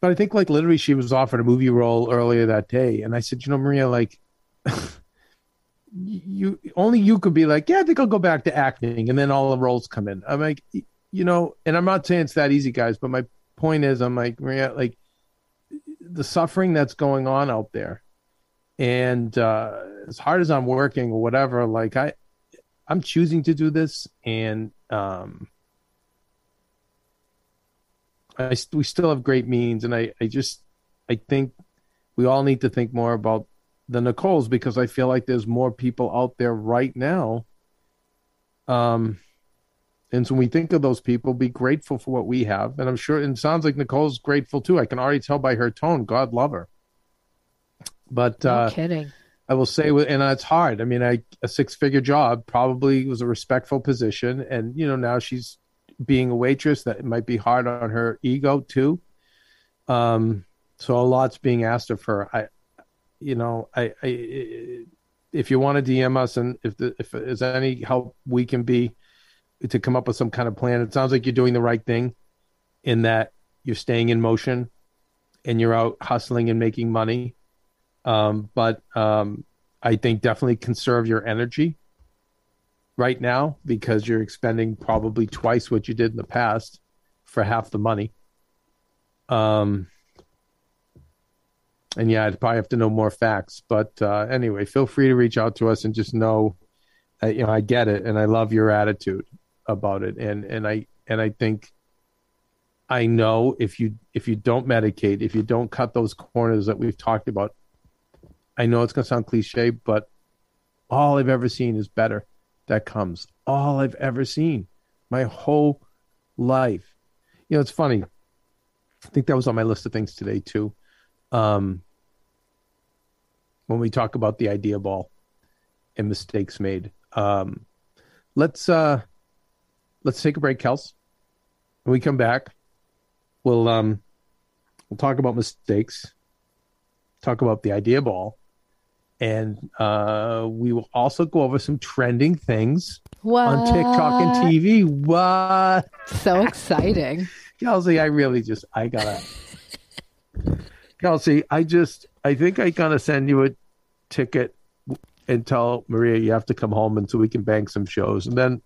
Speaker 4: But I think like literally she was offered a movie role earlier that day, and I said, you know, Maria, like you only you could be like, yeah, I think I'll go back to acting, and then all the roles come in. I'm like, you know, and I'm not saying it's that easy, guys, but my point is, I'm like, Maria, like the suffering that's going on out there, and uh, as hard as I'm working or whatever, like I, I'm choosing to do this, and um, I we still have great means, and I I just I think we all need to think more about the Nicoles because I feel like there's more people out there right now. Um, and so when we think of those people, be grateful for what we have. And I'm sure it sounds like Nicole's grateful too. I can already tell by her tone. God love her. But
Speaker 2: No
Speaker 4: uh,
Speaker 2: kidding.
Speaker 4: I will say, and it's hard. I mean, I a six figure job probably was a respectful position, and you know now she's being a waitress. That might be hard on her ego too. Um, so a lot's being asked of her. I, you know, I, I if you want to DM us and if the, if there's any help we can be to come up with some kind of plan, it sounds like you're doing the right thing in that you're staying in motion and you're out hustling and making money. Um, but um, I think definitely conserve your energy right now because you're expending probably twice what you did in the past for half the money. Um, and yeah, I'd probably have to know more facts. But uh, anyway, feel free to reach out to us and just know, uh, you know, I get it, and I love your attitude about it, and and I and I think I know if you if you don't medicate, if you don't cut those corners that we've talked about, I know it's going to sound cliche, but all I've ever seen is better that comes. All I've ever seen, my whole life. You know, it's funny. I think that was on my list of things today too. Um, when we talk about the idea ball and mistakes made, um, let's uh, let's take a break, Kels. When we come back, we'll um, we'll talk about mistakes, talk about the idea ball, and uh, we will also go over some trending things
Speaker 2: What?
Speaker 4: on TikTok and TV. What?
Speaker 2: So exciting.
Speaker 4: Kelsey, I really just I gotta Kelsey, I just I think I gotta send you a ticket and tell Maria you have to come home and so we can bank some shows. And then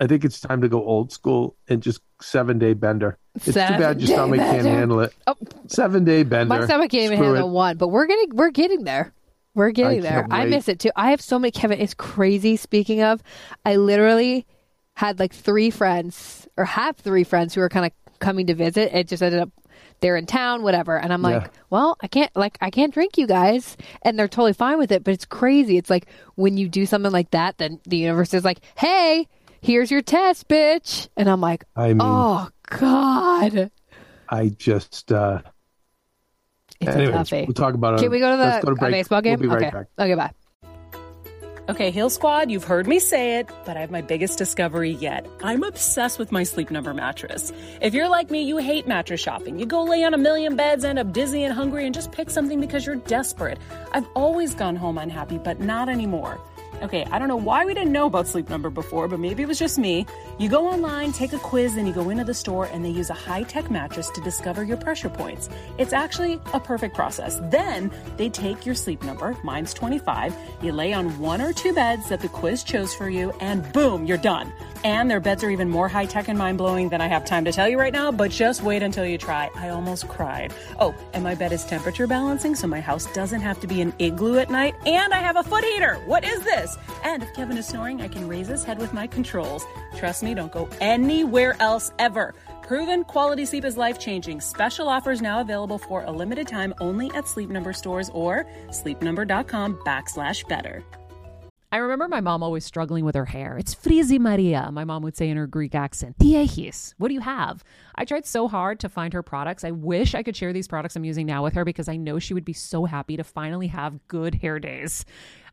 Speaker 4: I think it's time to go old school and just seven day bender. It's too bad your stomach can't handle it.
Speaker 2: Oh.
Speaker 4: Seven day bender.
Speaker 2: My stomach can't even
Speaker 4: Screw
Speaker 2: handle
Speaker 4: it.
Speaker 2: one, but we're getting we're getting there. We're getting there. I miss it too. I have so many Kevin. It's crazy. Speaking of, I literally had like three friends or have three friends who are kind of coming to visit. It just ended up they're in town, whatever. And I'm like,
Speaker 4: Yeah.
Speaker 2: well, I can't like I can't drink you guys, and they're totally fine with it. But it's crazy. It's like when you do something like that, then the universe is like, hey, here's your test, bitch. And I'm like,
Speaker 4: I mean
Speaker 2: oh god,
Speaker 4: I just uh
Speaker 2: it's
Speaker 4: anyways,
Speaker 2: a toughie.
Speaker 4: we'll talk about it.
Speaker 2: Can we go to the
Speaker 4: go to break.
Speaker 2: baseball game?
Speaker 4: We'll be right
Speaker 2: okay.
Speaker 4: back.
Speaker 2: Okay, bye.
Speaker 7: Okay, Heal Squad, you've heard me say it, but I have my biggest discovery yet. I'm obsessed with my Sleep Number mattress. If you're like me, you hate mattress shopping. You go lay on a million beds, end up dizzy and hungry, and just pick something because you're desperate. I've always gone home unhappy, but not anymore. Okay, I don't know why we didn't know about Sleep Number before, but maybe it was just me. You go online, take a quiz, then you go into the store, and they use a high tech mattress to discover your pressure points. It's actually a perfect process. Then they take your sleep number, mine's 25, you lay on one or two beds that the quiz chose for you, and boom, you're done. And their beds are even more high tech and mind blowing than I have time to tell you right now, but just wait until you try. I almost cried. Oh, and my bed is temperature balancing, so my house doesn't have to be an igloo at night, and I have a foot heater. What is this? And if Kevin is snoring, I can raise his head with my controls. Trust me, don't go anywhere else ever. Proven quality sleep is life changing. Special offers now available for a limited time only at Sleep Number stores or sleepnumber.com backslash better.
Speaker 6: I remember my mom always struggling with her hair. It's frizzy Maria, my mom would say in her Greek accent. Diehis, what do you have? I tried so hard to find her products. I wish I could share these products I'm using now with her because I know she would be so happy to finally have good hair days.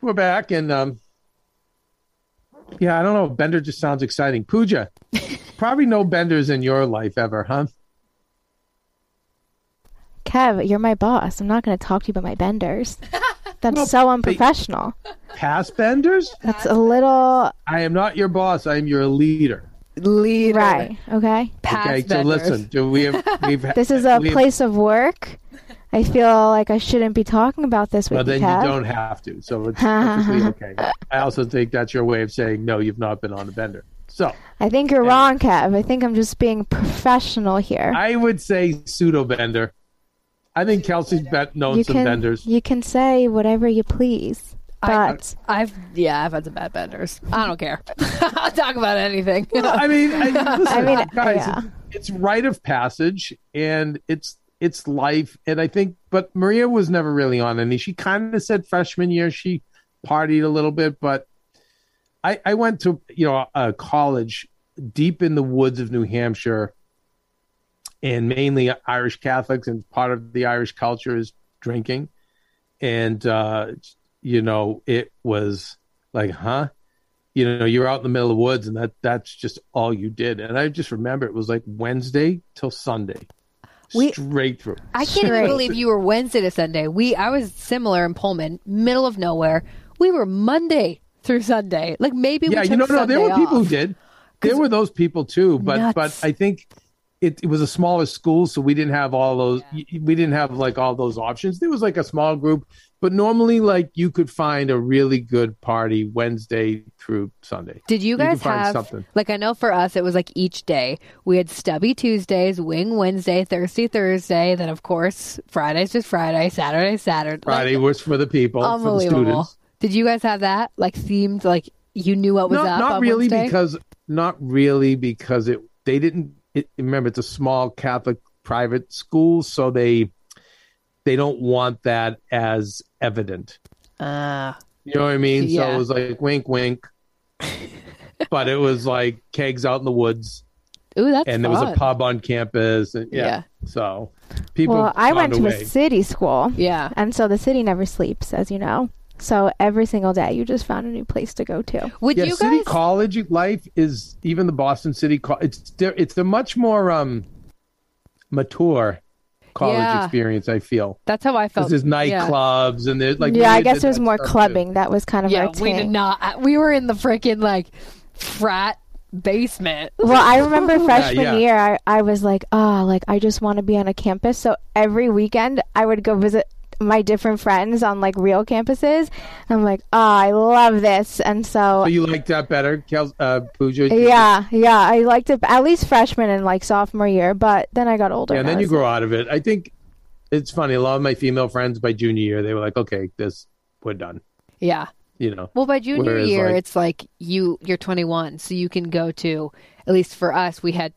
Speaker 4: we're back, and um, yeah, I don't know. Bender just sounds exciting. Pooja, probably no benders in your life ever, huh?
Speaker 5: Kev, you're my boss. I'm not going to talk to you about my benders. That's
Speaker 4: Well,
Speaker 5: so unprofessional.
Speaker 4: Past benders?
Speaker 5: That's a little
Speaker 4: I am not your boss. I am your leader.
Speaker 2: Leader.
Speaker 5: right. Okay.
Speaker 2: Past
Speaker 4: okay, so listen, do we have we've
Speaker 5: This is a
Speaker 4: we've-
Speaker 5: place of work. I feel like I shouldn't be talking about this with
Speaker 4: Well, then
Speaker 5: you, Kev.
Speaker 4: you don't have to. So it's perfectly okay. I also think that's your way of saying no. You've not been on a bender. So
Speaker 5: I think you're wrong, Kev. I think I'm just being professional here.
Speaker 4: I would say pseudo bender. I think Kelsey's bet known
Speaker 5: you
Speaker 4: some
Speaker 5: can
Speaker 4: benders.
Speaker 5: you can say whatever you please,
Speaker 2: uh,
Speaker 5: but
Speaker 2: I've yeah, I've had some bad benders. I don't care. I'll talk about anything.
Speaker 4: I mean, I, listen,
Speaker 5: I mean,
Speaker 4: guys,
Speaker 5: yeah.
Speaker 4: it's, it's rite of passage, and it's it's life. And I think, but Maria was never really on any. She kind of said freshman year she partied a little bit, but I I went to you know a college deep in the woods of New Hampshire, and mainly Irish Catholics, and part of the Irish culture is drinking, and uh, you know it was like, huh you know, you're out in the middle of the woods and that that's just all you did. And I just remember it was like Wednesday till Sunday.
Speaker 2: We-
Speaker 4: straight through.
Speaker 2: I can't even believe you were Wednesday to Sunday. We I was similar in Pullman, middle of nowhere. We were Monday through Sunday. Like maybe
Speaker 4: yeah,
Speaker 2: we
Speaker 4: you know,
Speaker 2: took
Speaker 4: no, there
Speaker 2: Sunday
Speaker 4: were people who did. There were those people too, but
Speaker 2: Nuts.
Speaker 4: but I think it, it was a smaller school, so we didn't have all those. y We didn't have like all those options. There was like a small group, but normally like you could find a really good party Wednesday through Sunday.
Speaker 2: Did you guys
Speaker 4: find
Speaker 2: have
Speaker 4: something.
Speaker 2: like I know for us it was like each day we had stubby Tuesdays, wing Wednesday, Thursday, Thursday, then of course Friday's just Friday, Saturday, Saturday. Like,
Speaker 4: Friday was for the people, for the students.
Speaker 2: Did you guys have that like themed like you knew what was
Speaker 4: not,
Speaker 2: up?
Speaker 4: not really
Speaker 2: Wednesday?
Speaker 4: because not really because it they didn't it, remember it's a small catholic private school so they they don't want that as evident
Speaker 2: uh,
Speaker 4: you know what i mean so it was like wink wink but it was like kegs out in the woods
Speaker 2: ooh, that's
Speaker 4: and there was a pub on campus and yeah,
Speaker 2: Yeah.
Speaker 4: so people
Speaker 5: well, I went
Speaker 4: found
Speaker 5: to
Speaker 4: a way.
Speaker 5: a city school,
Speaker 2: Yeah.
Speaker 5: and so the city never sleeps, as you know. So every single day, you just found a new place to go to.
Speaker 2: Would
Speaker 4: yeah,
Speaker 2: you
Speaker 4: city college life is even the Boston City. Co- it's it's a much more um mature college
Speaker 2: Yeah.
Speaker 4: experience. I feel
Speaker 2: That's how I felt.
Speaker 4: because there's
Speaker 2: yeah.
Speaker 4: nightclubs and there's like
Speaker 5: yeah, I guess
Speaker 4: did
Speaker 5: it was more
Speaker 4: stuff, too.
Speaker 5: clubbing. That was kind of
Speaker 2: Yeah,
Speaker 5: our
Speaker 2: we did not. Uh, we were in the freaking like frat basement.
Speaker 5: Well, I remember freshman
Speaker 4: yeah.
Speaker 5: year, I, I was like, oh, like I just want to be on a campus. So every weekend, I would go visit my different friends on like real campuses. I'm like, oh, I love this, and so
Speaker 4: So you like that better, Kel- uh, Pooja?
Speaker 5: yeah, yeah, I liked it at least freshman and like sophomore year. But then I got older.
Speaker 4: Yeah, and then you grow out of it. I think it's funny. A lot of my female friends by junior year, they were like, "Okay, this we're done."
Speaker 2: Yeah.
Speaker 4: You know,
Speaker 2: Well, by junior
Speaker 4: Whereas,
Speaker 2: year,
Speaker 4: like-
Speaker 2: it's like you you're 21, so you can go to. At least for us, we had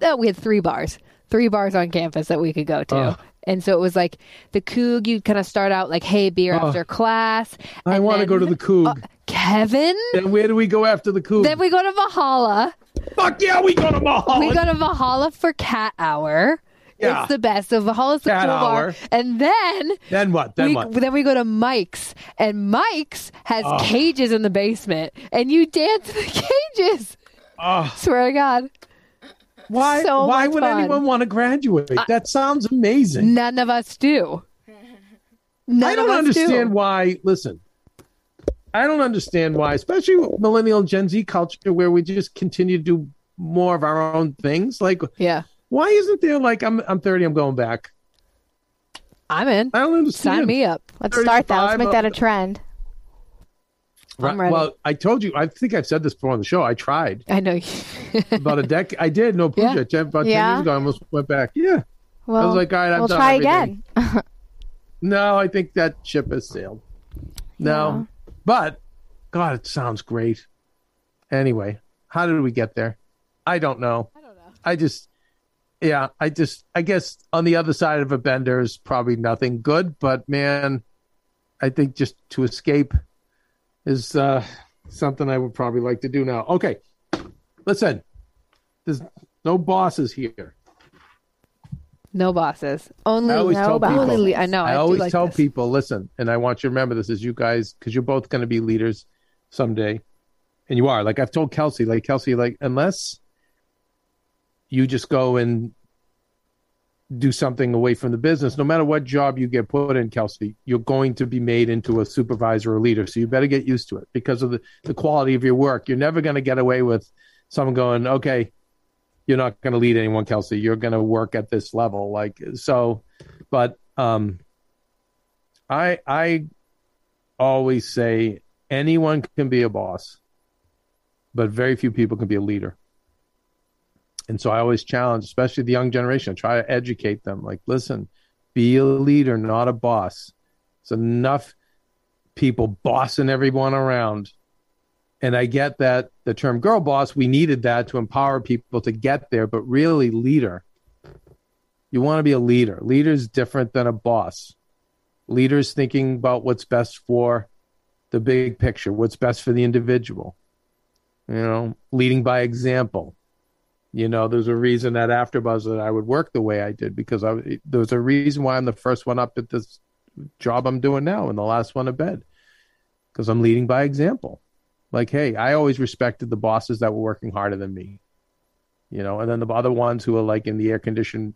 Speaker 2: uh, we had three bars, three bars on campus that we could go to.
Speaker 4: Oh.
Speaker 2: And so it was like the Coug. You'd kind of start out like, "Hey, beer
Speaker 4: Oh.
Speaker 2: after class."
Speaker 4: I want to go to the Coug.
Speaker 2: Uh, Kevin.
Speaker 4: then where do we go after the Coug?
Speaker 2: Then we go to Valhalla.
Speaker 4: Fuck yeah, we go to Mulholland.
Speaker 2: We go to Valhalla for cat hour.
Speaker 4: Yeah.
Speaker 2: It's the best. So Valhalla's the
Speaker 4: Cat
Speaker 2: cool bar. And then
Speaker 4: then what? Then
Speaker 2: we,
Speaker 4: what?
Speaker 2: then we go to Mike's, and Mike's has
Speaker 4: Oh.
Speaker 2: cages in the basement, and you dance in the cages.
Speaker 4: Oh,
Speaker 2: Swear to God,
Speaker 4: why?
Speaker 2: so
Speaker 4: why would
Speaker 2: fun.
Speaker 4: anyone want to graduate? Uh, that sounds amazing.
Speaker 2: none of us do. None
Speaker 4: I don't understand
Speaker 2: do.
Speaker 4: why. Listen, I don't understand why, especially with millennial Gen Z culture, where we just continue to do more of our own things. Like,
Speaker 2: Yeah,
Speaker 4: why isn't there like I'm I'm 30, I'm going back.
Speaker 2: I'm in.
Speaker 4: I don't understand.
Speaker 2: Sign me up.
Speaker 5: Let's start that. Let's make that a trend.
Speaker 2: I'm.
Speaker 4: Well, I told you. I think I've said this before on the show. I tried
Speaker 2: I know.
Speaker 4: about a decade. I did no
Speaker 2: Yeah.
Speaker 4: Pooja. About ten years ago, I almost went back. Yeah.
Speaker 5: Well, I was
Speaker 4: like, all right, I've
Speaker 5: we'll
Speaker 4: done
Speaker 5: try
Speaker 4: everything.
Speaker 5: again.
Speaker 4: No, I think that ship has sailed. No, but God, it sounds great. Anyway, how did we get there? I don't know. I don't know. I just, yeah, I just, I guess on the other side of a bender is probably nothing good, but man, I think just to escape is uh, something I would probably like to do now. Okay, listen, there's no bosses here.
Speaker 2: no bosses. Only.
Speaker 4: I always
Speaker 5: no
Speaker 4: tell people.
Speaker 5: bosses.
Speaker 2: Only. I know.
Speaker 4: I,
Speaker 2: I,
Speaker 4: always
Speaker 2: like
Speaker 4: tell
Speaker 2: this.
Speaker 4: people, listen, and I want you to remember this as you guys, because you're both going to be leaders someday, and you are. Like I've told Kelsey, like Kelsey, like unless you just go and do something away from the business, no matter what job you get put in, Kelsey, you're going to be made into a supervisor or leader. So you better get used to it because of the, the quality of your work. You're never going to get away with someone going, okay, you're not going to lead anyone, Kelsey. You're going to work at this level. Like, so, but, um, I, I always say anyone can be a boss, but very few people can be a leader. And so I always challenge, especially the young generation, I try to educate them. Like, listen, be a leader, not a boss. It's enough people bossing everyone around. And I get that the term girl boss, we needed that to empower people to get there, but really, leader. You want to be a leader. Leader is different than a boss. Leaders thinking about what's best for the big picture, what's best for the individual. You know, leading by example. You know, there's a reason that AfterBuzz that I would work the way I did because I there's a reason why I'm the first one up at this job I'm doing now and the last one to bed because I'm leading by example. Like, hey, I always respected the bosses that were working harder than me. You know, and then the other ones who were like in the air conditioned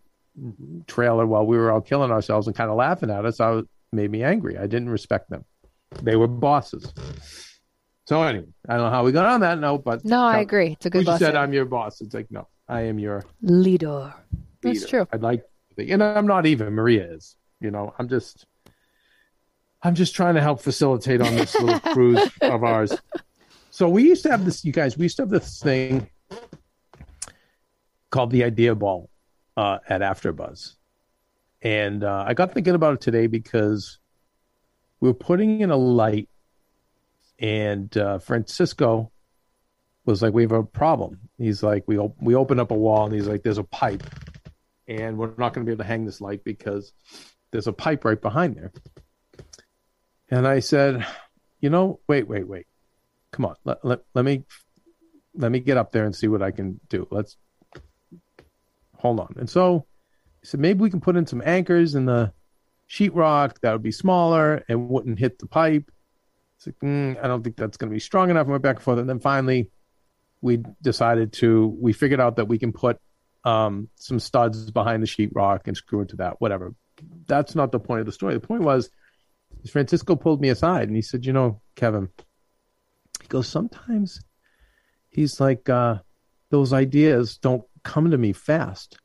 Speaker 4: trailer while we were all killing ourselves and kind of laughing at us, I was, made me angry. I didn't respect them. They were bosses. So anyway, I don't know how we got on that note, but
Speaker 2: No, I agree. It's a good
Speaker 4: You said. I'm your boss. It's like no, I am your
Speaker 2: Leader. That's true.
Speaker 4: I'd like, to and I'm not even. Maria is. You know, I'm just, I'm just trying to help facilitate on this little cruise of ours. So we used to have this, you guys. We used to have this thing called the Idea Ball uh, at AfterBuzz, and uh, I got thinking about it today because we were putting in a light, and uh, Francisco was like, "We have a problem." He's like, "We op- we open up a wall," and he's like, "There's a pipe, and we're not going to be able to hang this light because there's a pipe right behind there." And I said, "You know, wait, wait, wait, come on, let let, let me let me get up there and see what I can do. Let's hold on." And so I said, "Maybe we can put in some anchors in the sheetrock that would be smaller and wouldn't hit the pipe." Like, mm, I don't think that's going to be strong enough. I went back and forth, and then finally, we decided to. We figured out that we can put um, some studs behind the sheetrock and screw into that. Whatever. That's not the point of the story. The point was, Francisco pulled me aside and he said, "You know, Kevin," he goes, "Sometimes he's like uh, those ideas don't come to me fast."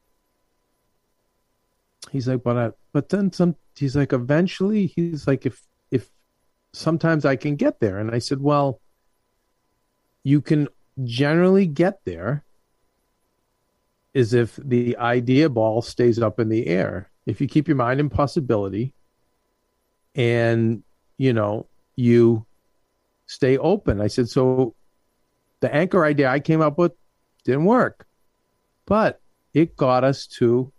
Speaker 4: He's like, "But I, but then some." He's like, "Eventually," he's like, "If if sometimes I can get there," and I said, "Well." you can generally get there is if the idea ball stays up in the air. If you keep your mind in possibility and, you know, you stay open. I said, so the anchor idea I came up with didn't work, but it got us to,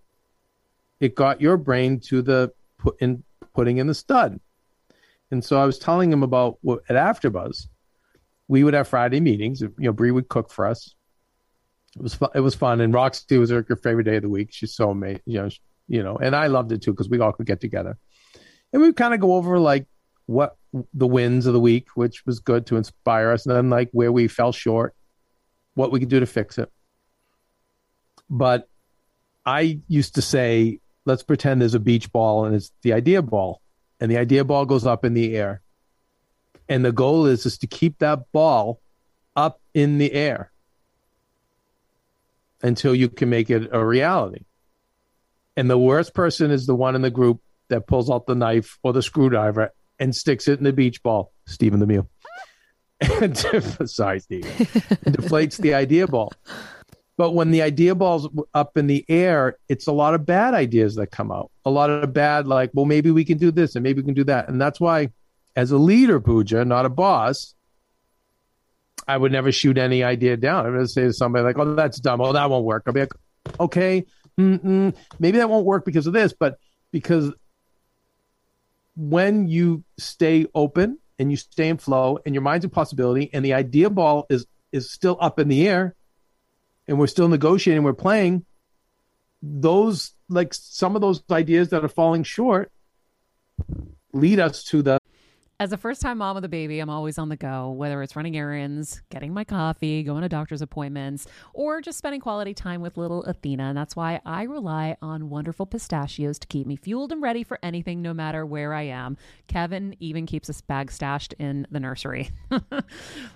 Speaker 4: it got your brain to the put in putting in the stud. And so I was telling him about what at AfterBuzz, we would have Friday meetings. You know, Bree would cook for us. It was fun. It was fun, and Roxy was her, her favorite day of the week. She's so amazing, you know. she- You know, and I loved it too because we all could get together, and we would kind of go over like what the wins of the week, which was good to inspire us, and then like where we fell short, what we could do to fix it. But I used to say, let's pretend there's a beach ball and it's the idea ball, and the idea ball goes up in the air and the goal is is to keep that ball up in the air until you can make it a reality and the worst person is the one in the group that pulls out the knife or the screwdriver and sticks it in the beach ball. Stephen the Mew. And sorry, Steve. deflates the idea ball. But when the idea ball's up in the air, it's a lot of bad ideas that come out. A lot of bad, like, well, maybe we can do this and maybe we can do that. And that's why, as a leader, Pooja, not a boss, I would never shoot any idea down. I would say to somebody like, "Oh, that's dumb. Oh, that won't work." I'll be like, "Okay, mm-mm, maybe that won't work because of this, but because when you stay open and you stay in flow and your mind's a possibility and the idea ball is is still up in the air and we're still negotiating, we're playing, those like some of those ideas that are falling short lead us to the
Speaker 6: As a first time mom with a baby, I'm always on the go, whether it's running errands, getting my coffee, going to doctor's appointments, or just spending quality time with little Athena. And that's why I rely on wonderful pistachios to keep me fueled and ready for anything, no matter where I am. Kevin even keeps a bag stashed in the nursery.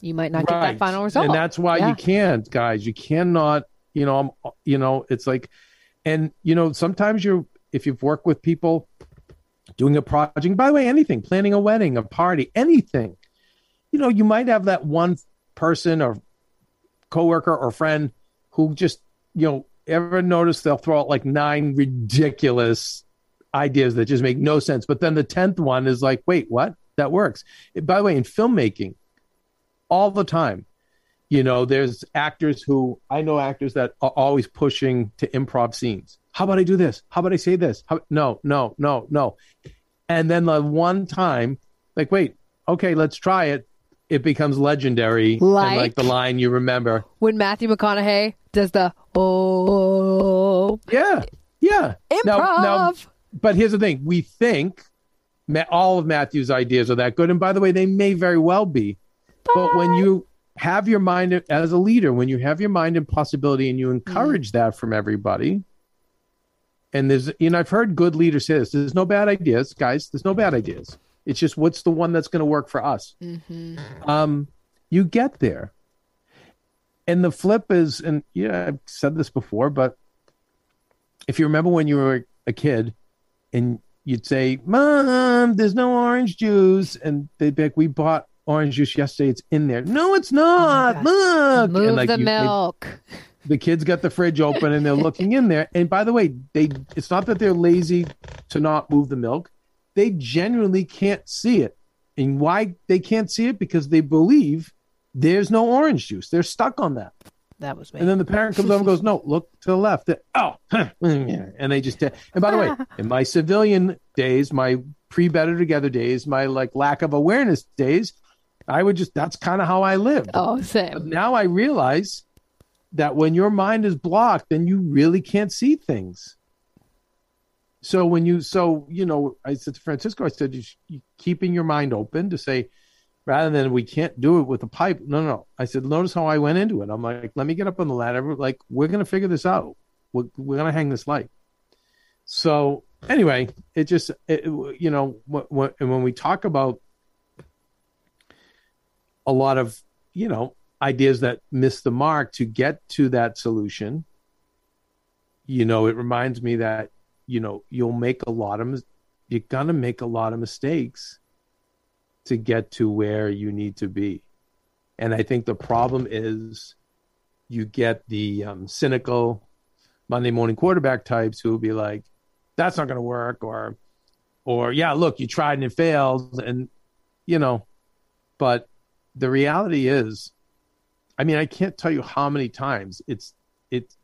Speaker 2: you might not get that final result.
Speaker 4: And that's why
Speaker 2: Yeah.
Speaker 4: you can't, guys. You cannot, you know, I'm, you know, it's like, and you know, sometimes you're, if you've worked with people doing a project, by the way, anything, planning a wedding, a party, anything, you know, you might have that one person or coworker or friend who just, you know, ever notice they'll throw out like nine ridiculous ideas that just make no sense. But then the 10th one is like, wait, what? That works. By the way, in filmmaking, all the time. You know, there's actors who I know actors that are always pushing to improv scenes. How about I do this? How about I say this? How, no, no, no, no. And then the one time, like, wait, okay, let's try it. It becomes legendary, and
Speaker 2: Like?
Speaker 4: like the line you remember.
Speaker 2: when Matthew McConaughey does the oh
Speaker 4: Yeah, yeah.
Speaker 2: improv.
Speaker 4: Now, now, but here's the thing: we think all of Matthew's ideas are that good, and by the way, they may very well be. But when you have your mind as a leader, when you have your mind in possibility, and you encourage that from everybody, and there's, you know, I've heard good leaders say this: there's no bad ideas, guys. There's no bad ideas. It's just what's the one that's going to work for us. Um, you get there, and the flip is, and yeah, I've said this before, but if you remember when you were a kid and you'd say, Mom, there's no orange juice. And they'd be like, We bought orange juice yesterday. It's in there. No, it's oh not. Look.
Speaker 2: Move
Speaker 4: and like
Speaker 2: the
Speaker 4: you- they-
Speaker 2: milk.
Speaker 4: the kids got the fridge open and they're looking in there. And by the way, they it's not that they're lazy to not move the milk. They genuinely can't see it. And why they can't see it? Because they believe there's no orange juice. They're stuck on that.
Speaker 2: That was me.
Speaker 4: And then the parent comes over and goes, "No, look to the left." They- oh, and they just. And by the way, in my civilian days, my pre-better together days, my like lack of awareness days, I would just. That's kind of how I lived.
Speaker 2: oh,
Speaker 4: But
Speaker 2: same.
Speaker 4: now I realize that when your mind is blocked, then you really can't see things. So when you, so you know, I said to Francisco, I said, you, you keeping your mind open to say, rather than we can't do it with a pipe. No, no, no. I said, notice how I went into it. I'm like, let me get up on the ladder. Like, we're gonna figure this out. We're, we're gonna hang this light. So anyway, it just, it, you know, and when we talk about a lot of, you know, ideas that miss the mark to get to that solution, you know, it reminds me that, you know, you'll make a lot of, you're gonna make a lot of mistakes to get to where you need to be. And I think the problem is you get the um, cynical Monday morning quarterback types who will be like, that's not going to work or, or yeah, look, you tried and it failed. And, you know, but the reality is, I mean, I can't tell you how many times it's, it's,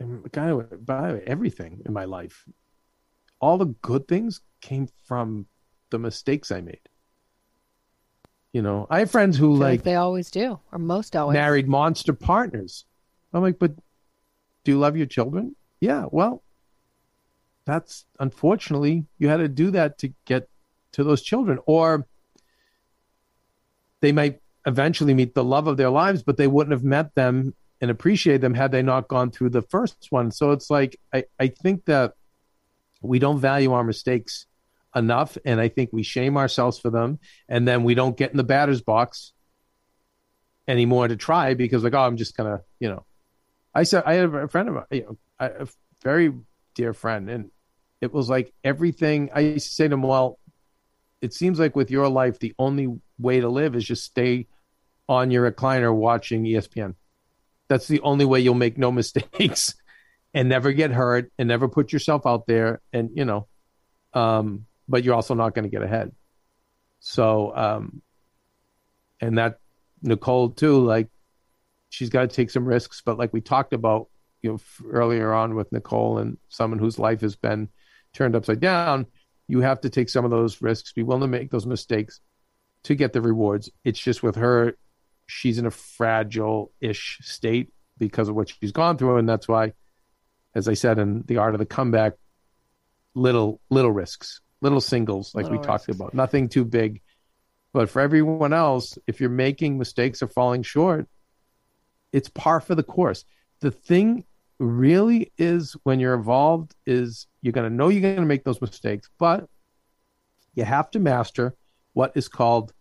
Speaker 4: and kind of by the way, everything in my life, all the good things came from the mistakes I made. You know, I have friends who like
Speaker 2: like they always do, or most always.
Speaker 4: married monster partners. I'm like, but do you love your children? Yeah, well, that's unfortunately you had to do that to get to those children, or they might eventually meet the love of their lives, but they wouldn't have met them and appreciate them had they not gone through the first one. So it's like I, I think that we don't value our mistakes enough, and I think we shame ourselves for them, and then we don't get in the batter's box anymore to try because like oh I'm just gonna you know I said I have a friend of you know a very dear friend and it was like everything I used to say to him well it seems like with your life the only way to live is just stay on your recliner watching ESPN that's the only way you'll make no mistakes and never get hurt and never put yourself out there and you know um but you're also not going to get ahead so um and that Nicole too, like she's got to take some risks. But like we talked about, you know, earlier on with Nicole and someone whose life has been turned upside down, you have to take some of those risks, be willing to make those mistakes to get the rewards. It's just with her, she's in a fragile-ish state because of what she's gone through, and that's why, as I said in the art of the comeback, little little risks, little singles, like
Speaker 2: Little
Speaker 4: we talked about, nothing too big. But for everyone else, if you're making mistakes or falling short, it's par for the course. The thing really is when you're involved is you're going to know you're going to make those mistakes, but you have to master what is called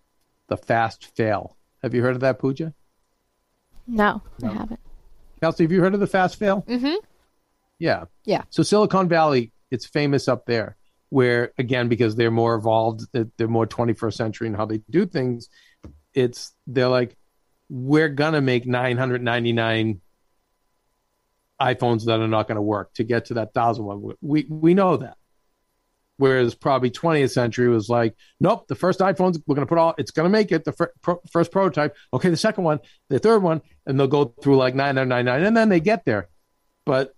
Speaker 4: the fast fail. Have you heard of that, Pooja?
Speaker 5: No, I haven't.
Speaker 4: Kelsey, have you heard of the fast fail?
Speaker 2: Mm-hmm.
Speaker 4: Yeah.
Speaker 2: Yeah.
Speaker 4: So Silicon Valley, it's famous up there, where again, because they're more evolved, they're they're more 21st century in how they do things. It's they're like, we're gonna make 999 iPhones that are not going to work to get to that thousand one. We we know that. Whereas probably 20th century was like, nope, the first iPhones we're going to put all, it's going to make it the fir- pro- first prototype. Okay, the second one, the third one, and they'll go through like 9999, and then they get there. But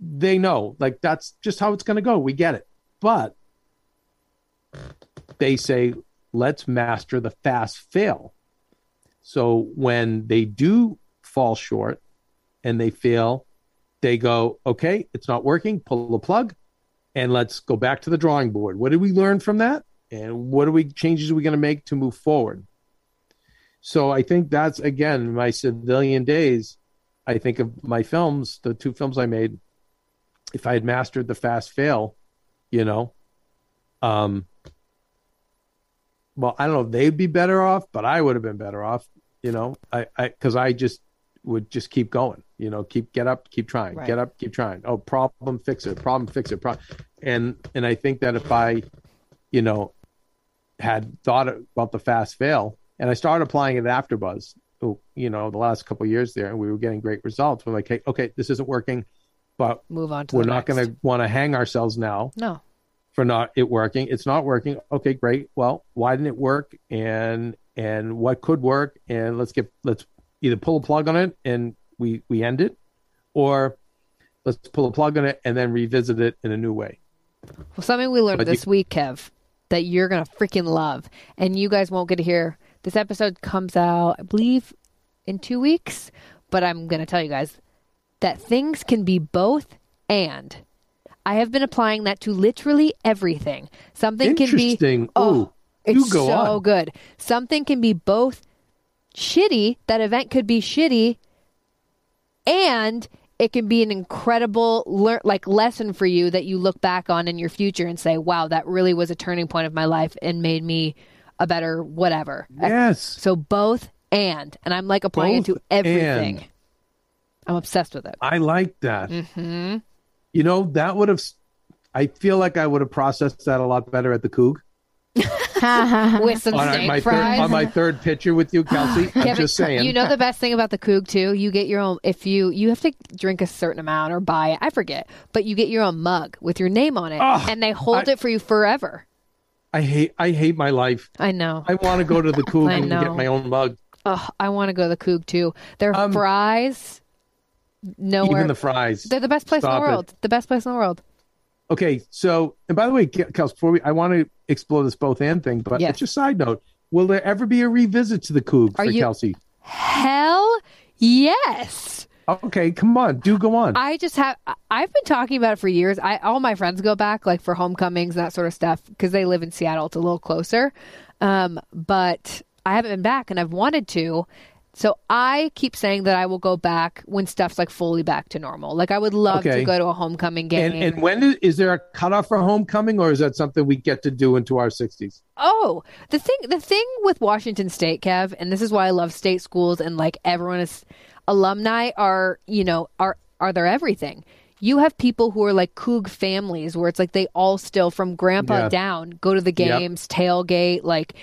Speaker 4: they know, like that's just how it's going to go. We get it. But they say, let's master the fast fail. So when they do fall short and they fail, they go, okay, it's not working, pull the plug, and let's go back to the drawing board. What did we learn from that? And what are we changes are we going to make to move forward? So I think that's again my civilian days. I think of my films, the two films I made. If I had mastered the fast fail, you know, um, well, I don't know if they'd be better off, but I would have been better off, you know, I, I, cause I just would just keep going, you know, keep, get up, keep trying,
Speaker 2: Right.
Speaker 4: get up, keep trying. Oh, problem, fix it, problem, fix it. Pro-. And, and I think that if I, you know, had thought about the fast fail and I started applying it after buzz you know, the last couple of years there, and we were getting great results. We're like, hey, okay, this isn't working, but
Speaker 2: Move on to
Speaker 4: we're not going to want to hang ourselves now
Speaker 2: No.
Speaker 4: for not it working. It's not working. Okay, great. Well, why didn't it work? And and what could work? And let's get let's either pull a plug on it and we we end it, or let's pull a plug on it and then revisit it in a new way.
Speaker 2: Well, something we learned
Speaker 4: But you-
Speaker 2: this week, Kev, that you're gonna freaking love, and you guys won't get to hear. This episode comes out, I believe, in two weeks. But I'm gonna tell you guys that things can be both and. I have been applying that to literally everything. Something can be oh,
Speaker 4: Ooh,
Speaker 2: it's
Speaker 4: you go
Speaker 2: so
Speaker 4: on.
Speaker 2: good. Something can be both shitty. That event could be shitty, and it can be an incredible lear- like lesson for you that you look back on in your future and say, "Wow, that really was a turning point of my life and made me a better whatever."
Speaker 4: Yes.
Speaker 2: So both and, and I'm like applying
Speaker 4: Both
Speaker 2: it to everything.
Speaker 4: and.
Speaker 2: I'm obsessed with it.
Speaker 4: I like that.
Speaker 2: Mm-hmm.
Speaker 4: You know, that would have. I feel like I would have processed that a lot better at the Coug
Speaker 2: With some
Speaker 4: on
Speaker 2: steak
Speaker 4: my third
Speaker 2: fries.
Speaker 4: on my third picture with you, Kelsey. I'm just saying.
Speaker 2: You know the best thing about the Coug too? You get your own if you you have to drink a certain amount or buy it. I forget. But you get your own mug with your name on it
Speaker 4: Ugh,
Speaker 2: and they hold
Speaker 4: I-
Speaker 2: it for you forever.
Speaker 4: I hate I hate my life.
Speaker 2: I know.
Speaker 4: I want to go to the Coug
Speaker 2: I
Speaker 4: and get my own mug.
Speaker 2: Ugh, I want to go to the Coug too. Their
Speaker 4: Um,
Speaker 2: fries nowhere.
Speaker 4: Even the fries.
Speaker 2: They're the best place
Speaker 4: Stop
Speaker 2: in the world. The best place in the world.
Speaker 4: Okay, so and by the way, Kels, before we, I want to explore this both and thing, but
Speaker 2: Yes.
Speaker 4: just a side note: Will there ever be a revisit to the Coug for
Speaker 2: you-
Speaker 4: Kelsey?
Speaker 2: Hell yes.
Speaker 4: Okay, come on, do go on.
Speaker 2: I just have. I've been talking about it for years. I all my friends go back like for homecomings and that sort of stuff because they live in Seattle. It's a little closer, um, but I haven't been back and I've wanted to. So I keep saying that I will go back when stuff's like fully back to normal. Like I would love
Speaker 4: Okay.
Speaker 2: to go to a homecoming game.
Speaker 4: and and when is, is there a cutoff for homecoming, or is that something we get to do into our sixties?
Speaker 2: Oh, the thing the thing with Washington State, Kev, and this is why I love state schools and like everyone is alumni are, you know, are are their everything. You have people who are like Coug families where it's like they all still from grandpa
Speaker 4: Yeah.
Speaker 2: down go to the
Speaker 4: Yep.
Speaker 2: games, tailgate, like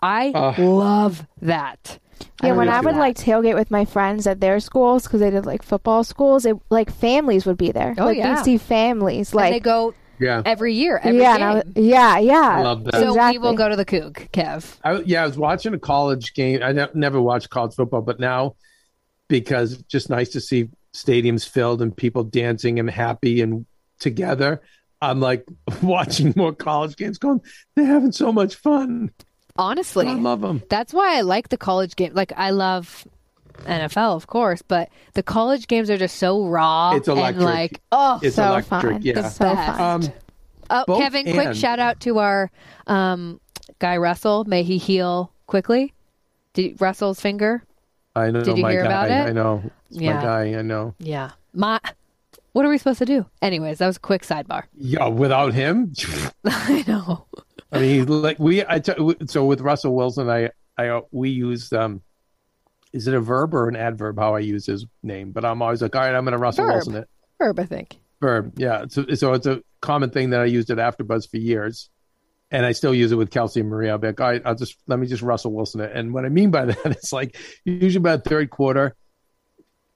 Speaker 2: I
Speaker 4: Ugh.
Speaker 2: love that.
Speaker 5: Yeah, when I would
Speaker 4: that.
Speaker 5: like tailgate with my friends at their schools because they did like football schools, it like families would be there.
Speaker 2: Oh,
Speaker 5: like
Speaker 2: yeah.
Speaker 5: you'd see families
Speaker 2: and they
Speaker 5: like
Speaker 2: go
Speaker 4: Yeah,
Speaker 2: every year, every
Speaker 5: yeah,
Speaker 2: game.
Speaker 5: Was- yeah, yeah.
Speaker 4: Love that.
Speaker 2: so
Speaker 5: exactly.
Speaker 2: we will go to the Coug, Kev.
Speaker 4: I, yeah, I was watching a college game. I ne- never watched college football, but now because it's just nice to see stadiums filled and people dancing and happy and together. I'm like watching more college games. Going, they're having so much fun.
Speaker 2: Honestly.
Speaker 4: I love them.
Speaker 2: That's why I like the college game. Like I love NFL, of course, but the college games are just so raw
Speaker 4: It's
Speaker 2: and
Speaker 4: electric.
Speaker 2: like oh,
Speaker 4: It's
Speaker 5: so
Speaker 4: electric.
Speaker 5: fun.
Speaker 4: Yeah.
Speaker 5: It's so
Speaker 2: Best.
Speaker 5: fun.
Speaker 4: Um,
Speaker 2: oh,
Speaker 4: both
Speaker 2: Kevin, quick shout out to our um, guy Russell. May he heal quickly. Did Russell's finger?
Speaker 4: I know
Speaker 2: Did you
Speaker 4: my
Speaker 2: hear
Speaker 4: guy.
Speaker 2: about it?
Speaker 4: I know. It's
Speaker 2: Yeah.
Speaker 4: my guy. I know.
Speaker 2: Yeah. My. What are we supposed to do? Anyways, that was a quick sidebar.
Speaker 4: Yeah, without him,
Speaker 2: I know.
Speaker 4: I mean, like we, I t- so with Russell Wilson, I, I, we use, um, is it a verb or an adverb? How I use his name, but I'm always like, all right, I'm going to Russell
Speaker 2: Verb.
Speaker 4: Wilson it.
Speaker 2: Verb, I think.
Speaker 4: Verb, yeah. So, so it's a common thing that I used at AfterBuzz for years, and I still use it with Kelsey and Maria. I'll be like, all right, I'll just let me just Russell Wilson it. And what I mean by that is like usually about third quarter,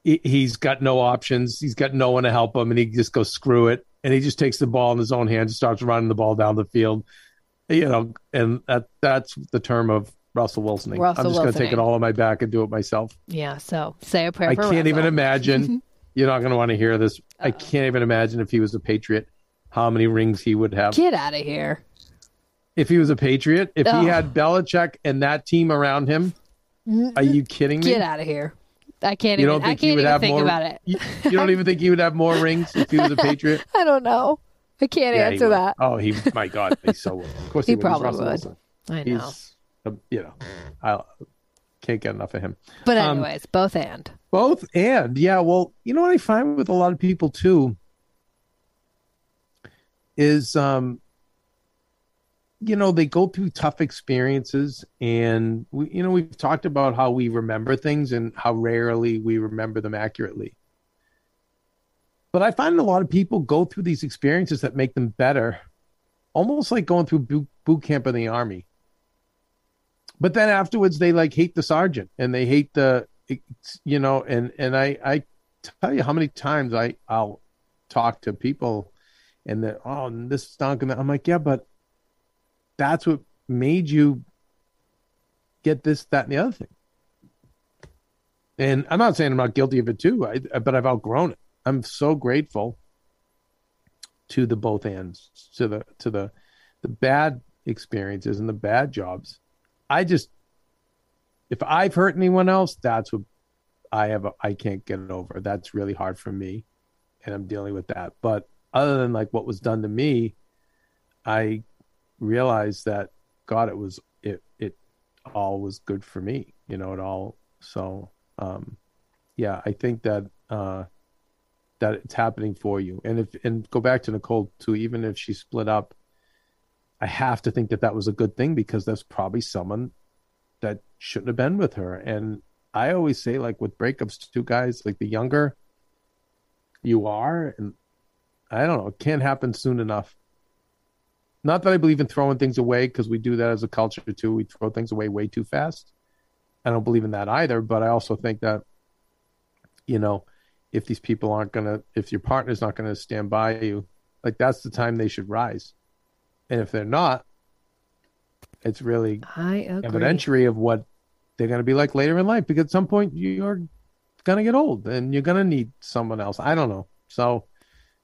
Speaker 4: he, he's got no options. He's got no one to help him, and he just goes screw it, and he just takes the ball in his own hands, and starts running the ball down the field. You know, and that that's the term of Russell
Speaker 2: Wilson.
Speaker 4: I'm just going to take it all on my back and do it myself.
Speaker 2: Yeah. So say a prayer
Speaker 4: I can't even imagine. You're not going to want to hear this. I oh. can't even imagine if he was a Patriot, how many rings he would have.
Speaker 2: Get out of here.
Speaker 4: If he was a Patriot, if
Speaker 2: Ugh.
Speaker 4: he had Belichick and that team around him, are you kidding me?
Speaker 2: Get out of here. I can't
Speaker 4: You
Speaker 2: even.
Speaker 4: don't
Speaker 2: I
Speaker 4: think he
Speaker 2: can't
Speaker 4: would
Speaker 2: even
Speaker 4: have
Speaker 2: think
Speaker 4: more?
Speaker 2: about it.
Speaker 4: You, you don't even think he would have more rings if he was a Patriot?
Speaker 2: I don't know. I can't
Speaker 4: Yeah,
Speaker 2: answer that.
Speaker 4: Oh, he. My God, he's so. Of course, he,
Speaker 2: He
Speaker 4: would.
Speaker 2: Probably
Speaker 4: Russell
Speaker 2: would.
Speaker 4: Wilson.
Speaker 2: I know.
Speaker 4: He's, you know, I can't get enough of him.
Speaker 2: But
Speaker 4: Um,
Speaker 2: anyways, both and.
Speaker 4: Both and yeah, well, you know what I find with a lot of people too is um you know, they go through tough experiences and we you know, we've talked about how we remember things and how rarely we remember them accurately. But I find a lot of people go through these experiences that make them better, almost like going through boot, camp in the army. But then afterwards, they like hate the sergeant and they hate the, you know, and and I I tell you how many times I I'll talk to people, and that oh this is not gonna. I'm like yeah, but that's what made you get this, that, and the other thing. And I'm not saying I'm not guilty of it too, I, but I've outgrown it. I'm so grateful to the both ends, to the to the the bad experiences and the bad jobs. I just if I've hurt anyone else, that's what I have. I can't get over. That's really hard for me, and I'm dealing with that. But other than like what was done to me, I realized that God, it was it it all was good for me. You know, it all. So um, yeah, I think that uh, that it's happening for you. And if and go back to Nicole too. Even if she split up, I have to think that that was a good thing because that's probably someone that shouldn't have been with her. And I always say, like with breakups, two guys, like the younger you are, and I don't know, it can't happen soon enough. Not that I believe in throwing things away because we do that as a culture too. We throw things away way too fast. I don't believe in that either, but I also think that, you know, if these people aren't gonna, if your partner's not gonna stand by you, like that's the time they should rise. And if they're not, it's really
Speaker 2: I agree.
Speaker 4: evidentiary of what they're going to be like later in life. Because at some point, you're gonna get old, and you're gonna need someone else. I don't know. So,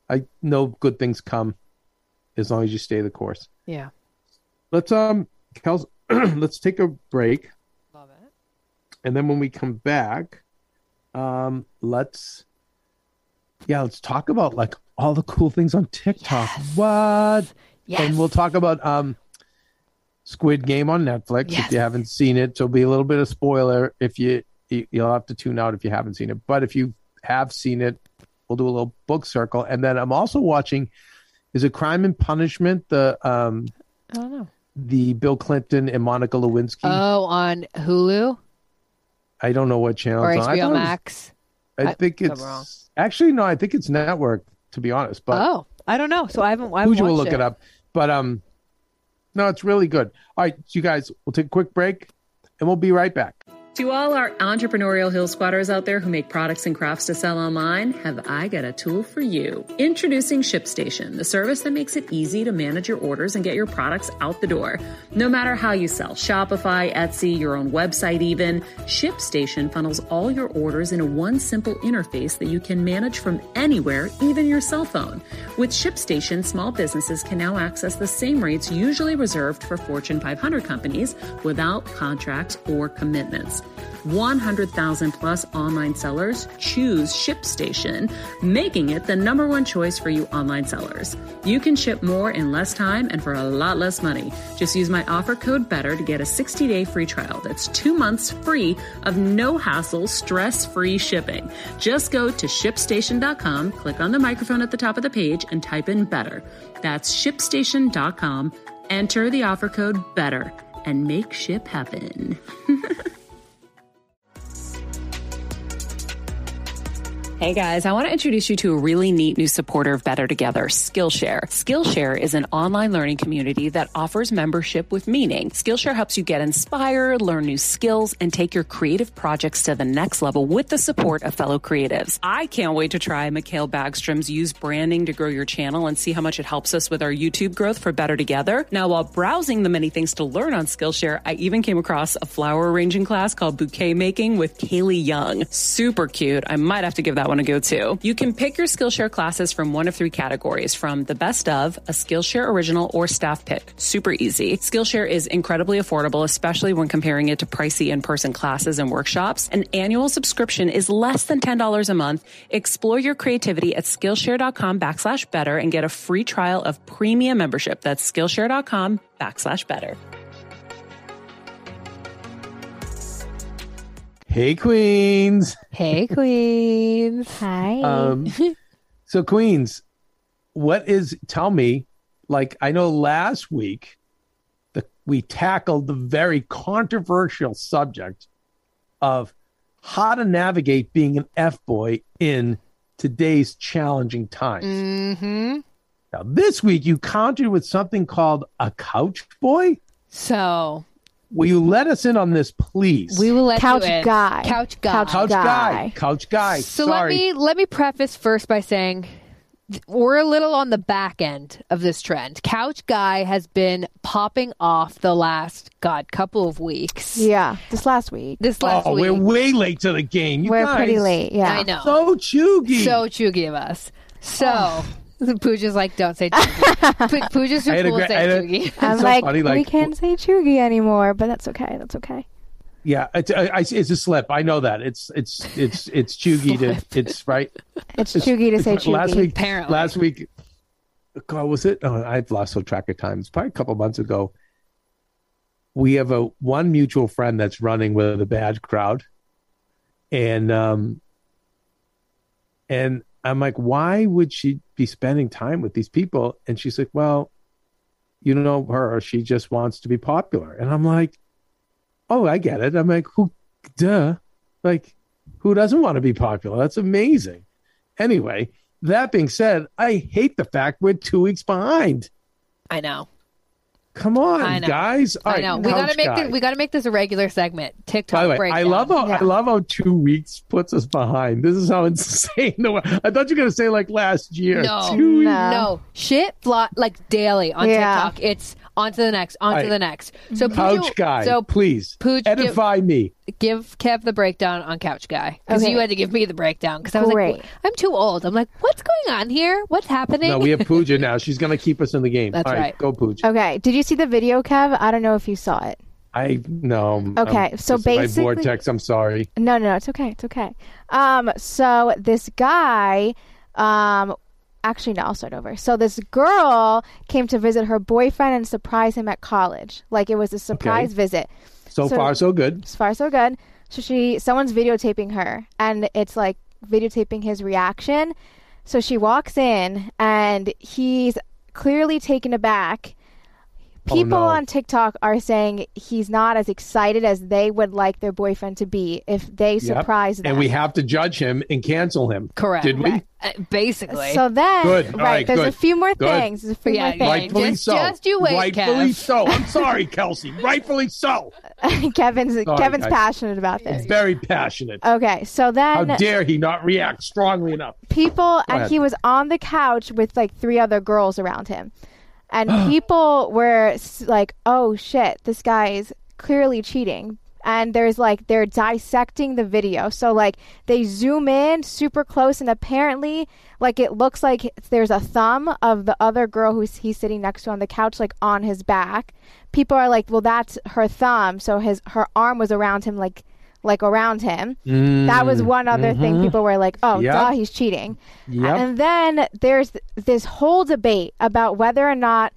Speaker 4: I know good things come as long as you stay the course.
Speaker 2: Yeah.
Speaker 4: Let's um, Kels, let's take a break,
Speaker 2: Love it.
Speaker 4: and then when we come back, um, let's yeah, let's talk about like all the cool things on TikTok. What?
Speaker 2: Yes.
Speaker 4: And we'll talk about um Squid Game on Netflix
Speaker 2: Yes.
Speaker 4: if you haven't seen it. So it'll be a little bit of spoiler if you you- you'll have to tune out if you haven't seen it. But if you have seen it, we'll do a little book circle. And then I'm also watching is it Crime and Punishment, the um
Speaker 2: I don't know.
Speaker 4: the Bill Clinton and Monica Lewinsky.
Speaker 2: Oh, on Hulu
Speaker 4: I don't know what channel
Speaker 2: or
Speaker 4: it's on.
Speaker 2: HBO
Speaker 4: was-
Speaker 2: Max.
Speaker 4: I
Speaker 2: I-
Speaker 4: think it's actually no, I think it's network to be honest. But
Speaker 2: oh, I don't know. So I haven't. I haven't
Speaker 4: Fuji will look it. up. But um, no, it's really good. All right, you guys, we'll take a quick break, and we'll be right back.
Speaker 7: To all our entrepreneurial hill squatters out there who make products and crafts to sell online, have I got a tool for you. Introducing ShipStation, the service that makes it easy to manage your orders and get your products out the door. No matter how you sell, Shopify, Etsy, your own website even, ShipStation funnels all your orders into one simple interface that you can manage from anywhere, even your cell phone. With ShipStation, small businesses can now access the same rates usually reserved for Fortune 500 companies without contracts or commitments. 100,000 plus online sellers choose ShipStation, making it the number one choice for you online sellers. You can ship more in less time and for a lot less money. Just use my offer code BETTER to get a 60 day free trial. That's two months free of no hassle, stress free shipping. Just go to shipstation.com, click on the microphone at the top of the page, and type in BETTER. That's shipstation.com. Enter the offer code BETTER and make ship happen. Hey guys, I want to introduce you to a really neat new supporter of Better Together, Skillshare. Skillshare is an online learning community that offers membership with meaning. Skillshare helps you get inspired, learn new skills, and take your creative projects to the next level with the support of fellow creatives. I can't wait to try Mikhail Bagstrom's Use Branding to Grow Your Channel and see how much it helps us with our YouTube growth for Better Together. Now, while browsing the many things to learn on Skillshare, I even came across a flower arranging class called Bouquet Making with Kaylee Young. Super cute. I might have to give that one a go to. You can pick your Skillshare classes from one of three categories from the best of, a Skillshare original, or staff pick. Super easy. Skillshare is incredibly affordable, especially when comparing it to pricey in person classes and workshops. An annual subscription is less than $10 a month. Explore your creativity at Skillshare.com backslash better and get a free trial of premium membership. That's Skillshare.com backslash better.
Speaker 4: Hey, Queens.
Speaker 2: Hey, Queens.
Speaker 5: Hi.
Speaker 4: Um, so, Queens, what is? Tell me. Like, I know last week, the we tackled the very controversial subject of how to navigate being an f boy in today's challenging times.
Speaker 2: Mm-hmm.
Speaker 4: Now, this week you countered with something called a couch boy.
Speaker 2: So
Speaker 4: Will you let us in on this, please?
Speaker 2: we will let
Speaker 5: Couch
Speaker 2: you in.
Speaker 5: guy.
Speaker 2: Couch guy.
Speaker 5: Couch
Speaker 4: Couch guy.
Speaker 5: guy.
Speaker 4: Couch guy.
Speaker 2: So
Speaker 4: Sorry.
Speaker 2: let me let me preface first by saying we're a little on the back end of this trend. Couch guy has been popping off the last god couple of weeks.
Speaker 5: yeah, this last week.
Speaker 2: This last
Speaker 4: oh,
Speaker 2: week.
Speaker 4: we're way late to the game. You
Speaker 5: We're
Speaker 4: guys,
Speaker 5: pretty late. Yeah.
Speaker 2: I know.
Speaker 4: So cheugy.
Speaker 2: So cheugy of us. So oh. Pooja's like, don't say cheugy. Poo- Pooja's too
Speaker 4: I had a
Speaker 2: cool to say
Speaker 4: had a-
Speaker 2: cheugy.
Speaker 5: I'm
Speaker 4: so
Speaker 5: like,
Speaker 4: funny,
Speaker 5: we can't say cheugy anymore, but that's okay. That's okay.
Speaker 4: yeah, it's, I, I, it's a slip. I know that. It's it's it's it's cheugy to it's right.
Speaker 5: It's cheugy to say
Speaker 4: It's-
Speaker 5: cheugy.
Speaker 4: Last week,
Speaker 2: Apparently.
Speaker 4: last week, God, was it? Oh, I've lost so track of time. It's probably a couple months ago. We have a one mutual friend that's running with a bad crowd, and um, and I'm like, why would she be spending time with these people? And she's like, well, you know her. She just wants to be popular. And I'm like, oh, I get it. I'm like, who, duh, like, who doesn't want to be popular? That's amazing. Anyway, that being said, I hate the fact we're two weeks behind.
Speaker 2: I know.
Speaker 4: Come on,
Speaker 2: I know.
Speaker 4: guys. All
Speaker 2: I
Speaker 4: right,
Speaker 2: know. We gotta make
Speaker 4: guy.
Speaker 2: this, we gotta make this a regular segment. TikTok
Speaker 4: By the way,
Speaker 2: breakdown.
Speaker 4: I love how
Speaker 5: Yeah.
Speaker 4: I love how two weeks puts us behind. This is how insane. The world. I thought you were gonna say like last year.
Speaker 2: No.
Speaker 4: Two weeks.
Speaker 5: No.
Speaker 2: no shit fly like daily on
Speaker 5: Yeah.
Speaker 2: TikTok. It's on to the next, on to the next. So
Speaker 4: Couch
Speaker 2: Pooja-
Speaker 4: guy,
Speaker 2: So
Speaker 4: please
Speaker 2: Pooj, give-
Speaker 4: edify me.
Speaker 2: give Kev the breakdown on Couch Guy because
Speaker 5: Okay.
Speaker 2: you had to give me the breakdown because I was
Speaker 5: Great.
Speaker 2: like, I'm too old. I'm like, what's going on here? What's happening?
Speaker 4: No, we have Pooja now. She's gonna keep us in the game.
Speaker 2: That's
Speaker 4: All right,
Speaker 2: right.
Speaker 4: go Pooja.
Speaker 5: Okay. Did you see the video, Kev? I don't know if you saw it.
Speaker 4: I no.
Speaker 5: Okay,
Speaker 4: I'm
Speaker 5: so
Speaker 4: just in my
Speaker 5: basically-
Speaker 4: vortex. I'm sorry.
Speaker 5: No, no, no, it's okay. It's okay. Um, so this guy, um, actually, no, I'll start over. So this girl came to visit her boyfriend and surprise him at college. Like it was a surprise visit.
Speaker 4: So,
Speaker 5: So-
Speaker 4: far, so good.
Speaker 5: so far so good. So she, someone's videotaping her, and it's like videotaping his reaction. So she walks in, and he's clearly taken aback.
Speaker 4: Oh,
Speaker 5: People
Speaker 4: no.
Speaker 5: on TikTok are saying he's not as excited as they would like their boyfriend to be if they
Speaker 4: Yep.
Speaker 5: surprise them.
Speaker 4: And we have to judge him and cancel him.
Speaker 2: Correct.
Speaker 4: Did we?
Speaker 2: Uh, basically.
Speaker 5: So then,
Speaker 4: Good. All
Speaker 5: right,
Speaker 4: right,
Speaker 5: there's a few more
Speaker 4: Good.
Speaker 5: things. There's a few
Speaker 2: Yeah,
Speaker 5: more
Speaker 2: yeah.
Speaker 5: things.
Speaker 4: Rightfully
Speaker 2: Just-
Speaker 4: so.
Speaker 2: just you wait,
Speaker 4: Rightfully
Speaker 2: Kev.
Speaker 4: so. I'm sorry, Kelsey. Rightfully so.
Speaker 5: Kevin's Kevin's
Speaker 4: guys.
Speaker 5: passionate about this.
Speaker 4: Very passionate.
Speaker 5: Okay, so then.
Speaker 4: How dare he not react strongly enough?
Speaker 5: people, and
Speaker 4: ahead.
Speaker 5: he was on the couch with like three other girls around him, and people were like, "Oh shit, this guy is clearly cheating." And there's like they're dissecting the video, so like they zoom in super close, and apparently, like it looks like there's a thumb of the other girl who's he's sitting next to on the couch, like on his back. People are like, "Well, that's her thumb," so his her arm was around him, like like around him. That was mm. one other thing. Mm-hmm. People were like, "Oh,
Speaker 4: Yep.
Speaker 5: duh, he's cheating."
Speaker 4: Yep.
Speaker 5: And then there's th- this whole debate about whether or not.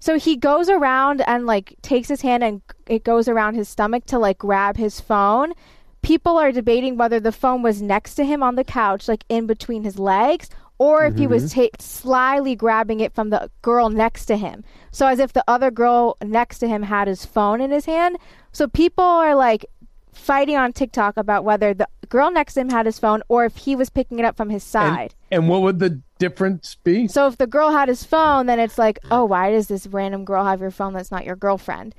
Speaker 5: So he goes around and like takes his hand and it goes around his stomach to like grab his phone. People are debating whether the phone was next to him on the couch, like in between his legs, or if he was mm-hmm. ta- slyly grabbing it from the girl next to him. So as if the other girl next to him had his phone in his hand. So people are like fighting on TikTok about whether the girl next to him had his phone or if he was picking it up from his side.
Speaker 4: And, and what would the difference be?
Speaker 5: So if the girl had his phone, then it's like, oh, why does this random girl have your phone that's not your girlfriend?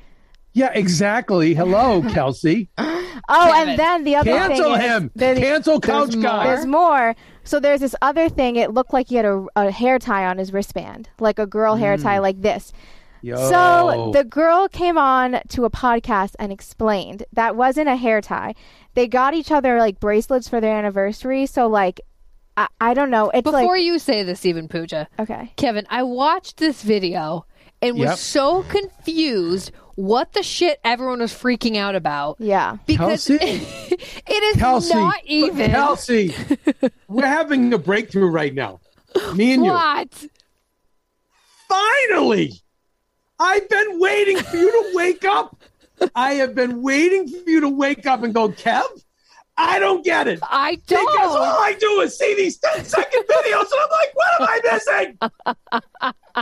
Speaker 4: Yeah, exactly. Hello, Kelsey.
Speaker 5: Oh,
Speaker 2: Kevin.
Speaker 5: and then the other
Speaker 4: Cancel
Speaker 5: thing is
Speaker 4: him.
Speaker 5: there-
Speaker 4: Cancel couch
Speaker 2: there's
Speaker 4: guy.
Speaker 5: There's more. So there's this other thing. It looked like he had a, a hair tie on his wristband, like a girl hair
Speaker 4: Mm.
Speaker 5: tie, like this.
Speaker 4: Yo.
Speaker 5: So the girl came on to a podcast and explained that wasn't a hair tie. They got each other like bracelets for their anniversary. So like, I, I don't know. It's
Speaker 2: Before
Speaker 5: like
Speaker 2: you say this, even Pooja,
Speaker 5: okay.
Speaker 2: Kevin, I watched this video and was
Speaker 4: Yep.
Speaker 2: so confused what the shit everyone was freaking out about.
Speaker 5: Yeah.
Speaker 2: Because
Speaker 4: Kelsey?
Speaker 2: it is
Speaker 4: Kelsey,
Speaker 2: not even.
Speaker 4: Kelsey, we're having a breakthrough right now. Me and you.
Speaker 2: What?
Speaker 4: Finally! I've been waiting for you to wake up. I have been waiting for you to wake up and go, Kev, I don't get it.
Speaker 2: I
Speaker 4: Because all
Speaker 2: don't.
Speaker 4: All I do is see these 10 second videos and I'm like, what am I missing?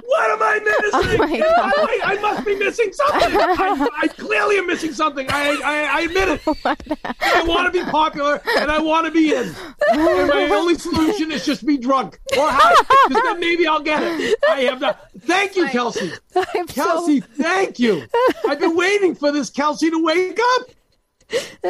Speaker 4: What am I oh missing?
Speaker 5: my
Speaker 4: And by I must be missing something. I, I clearly am missing something. I, I, I admit it. I want to be popular and I want to be in. And my only solution is just be drunk or high because then maybe I'll get it. I have not. Thank you, Kelsey.
Speaker 2: I'm so-
Speaker 4: Kelsey, thank you. I've been waiting for this Kelsey to wake up.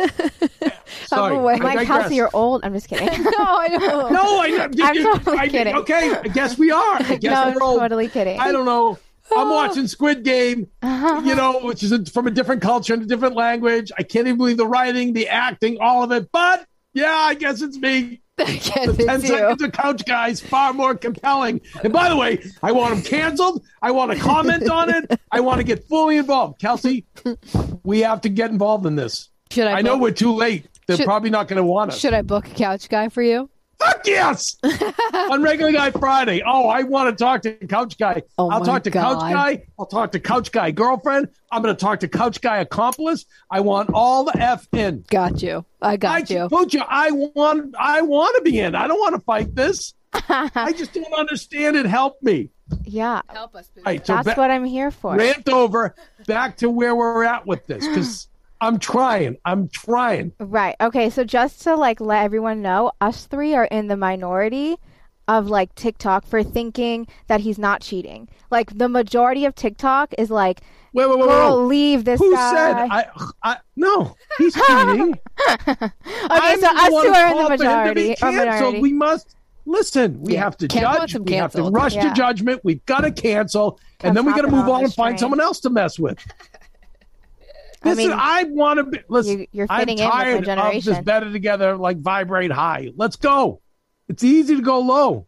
Speaker 4: Sorry,
Speaker 5: I'm aware. Mike. Kelsey, you're old. I'm just kidding.
Speaker 2: no, I don't.
Speaker 4: No, I,
Speaker 5: I'm totally
Speaker 4: I,
Speaker 5: kidding.
Speaker 4: Okay, I guess we are. I guess
Speaker 5: no, I'm
Speaker 4: we're old.
Speaker 5: totally kidding.
Speaker 4: I don't know. I'm watching Squid Game,
Speaker 5: Uh-huh.
Speaker 4: you know, which is a, from a different culture and a different language. I can't even believe the writing, the acting, all of it. But yeah, I guess it's me.
Speaker 2: Guess
Speaker 4: The 10
Speaker 2: it's you.
Speaker 4: seconds of couch guys far more compelling. And by the way, I want them canceled. I want to comment on it. I want to get fully involved. Kelsey, we have to get involved in this.
Speaker 2: Should I?
Speaker 4: I know
Speaker 2: book-
Speaker 4: we're too late. They're
Speaker 2: Should-
Speaker 4: probably not going to want us.
Speaker 2: Should I book a couch guy for you?
Speaker 4: Fuck yes! On regular guy Friday. Oh, I want to talk to Couch Guy.
Speaker 2: Oh
Speaker 4: I'll talk to Couch Guy. I'll talk to Couch Guy girlfriend. I'm going to talk to Couch Guy accomplice. I want all the f in.
Speaker 2: Got you. I got
Speaker 4: I,
Speaker 2: you.
Speaker 4: Pooja, I want. I want to be in. I don't want to fight this. I just don't understand it. Help me.
Speaker 5: yeah,
Speaker 2: Help us.
Speaker 4: All right, so
Speaker 5: that's
Speaker 4: ba-
Speaker 5: what I'm here for.
Speaker 4: rant over. Back to where we're at with this because I'm trying. I'm trying.
Speaker 5: Right. Okay. So just to like let everyone know, us three are in the minority. of like TikTok for thinking that he's not cheating. Like the majority of TikTok is like,
Speaker 4: Wait, wait, wait, wait.
Speaker 5: leave this
Speaker 4: Who
Speaker 5: guy.
Speaker 4: said I? I no, he's cheating.
Speaker 5: okay,
Speaker 4: I'm
Speaker 5: so
Speaker 4: the
Speaker 5: us
Speaker 4: one
Speaker 5: two are in the
Speaker 4: for him to be
Speaker 5: majority. Or
Speaker 4: canceled.
Speaker 5: minority.
Speaker 4: We must listen. We
Speaker 2: Yeah,
Speaker 4: have to
Speaker 2: Kev wants
Speaker 4: judge.
Speaker 2: him
Speaker 4: We have to rush
Speaker 5: Yeah.
Speaker 4: to judgment. We've got to cancel, and then we got to move
Speaker 5: on
Speaker 4: on and find
Speaker 5: train.
Speaker 4: someone else to mess with.
Speaker 5: I
Speaker 4: Listen,
Speaker 5: mean,
Speaker 4: I want to be. Listen,
Speaker 5: you- you're
Speaker 4: I'm
Speaker 5: fitting in with the
Speaker 4: tired of this
Speaker 5: generation.
Speaker 4: better together, like vibrate high. Let's go. It's easy to go low.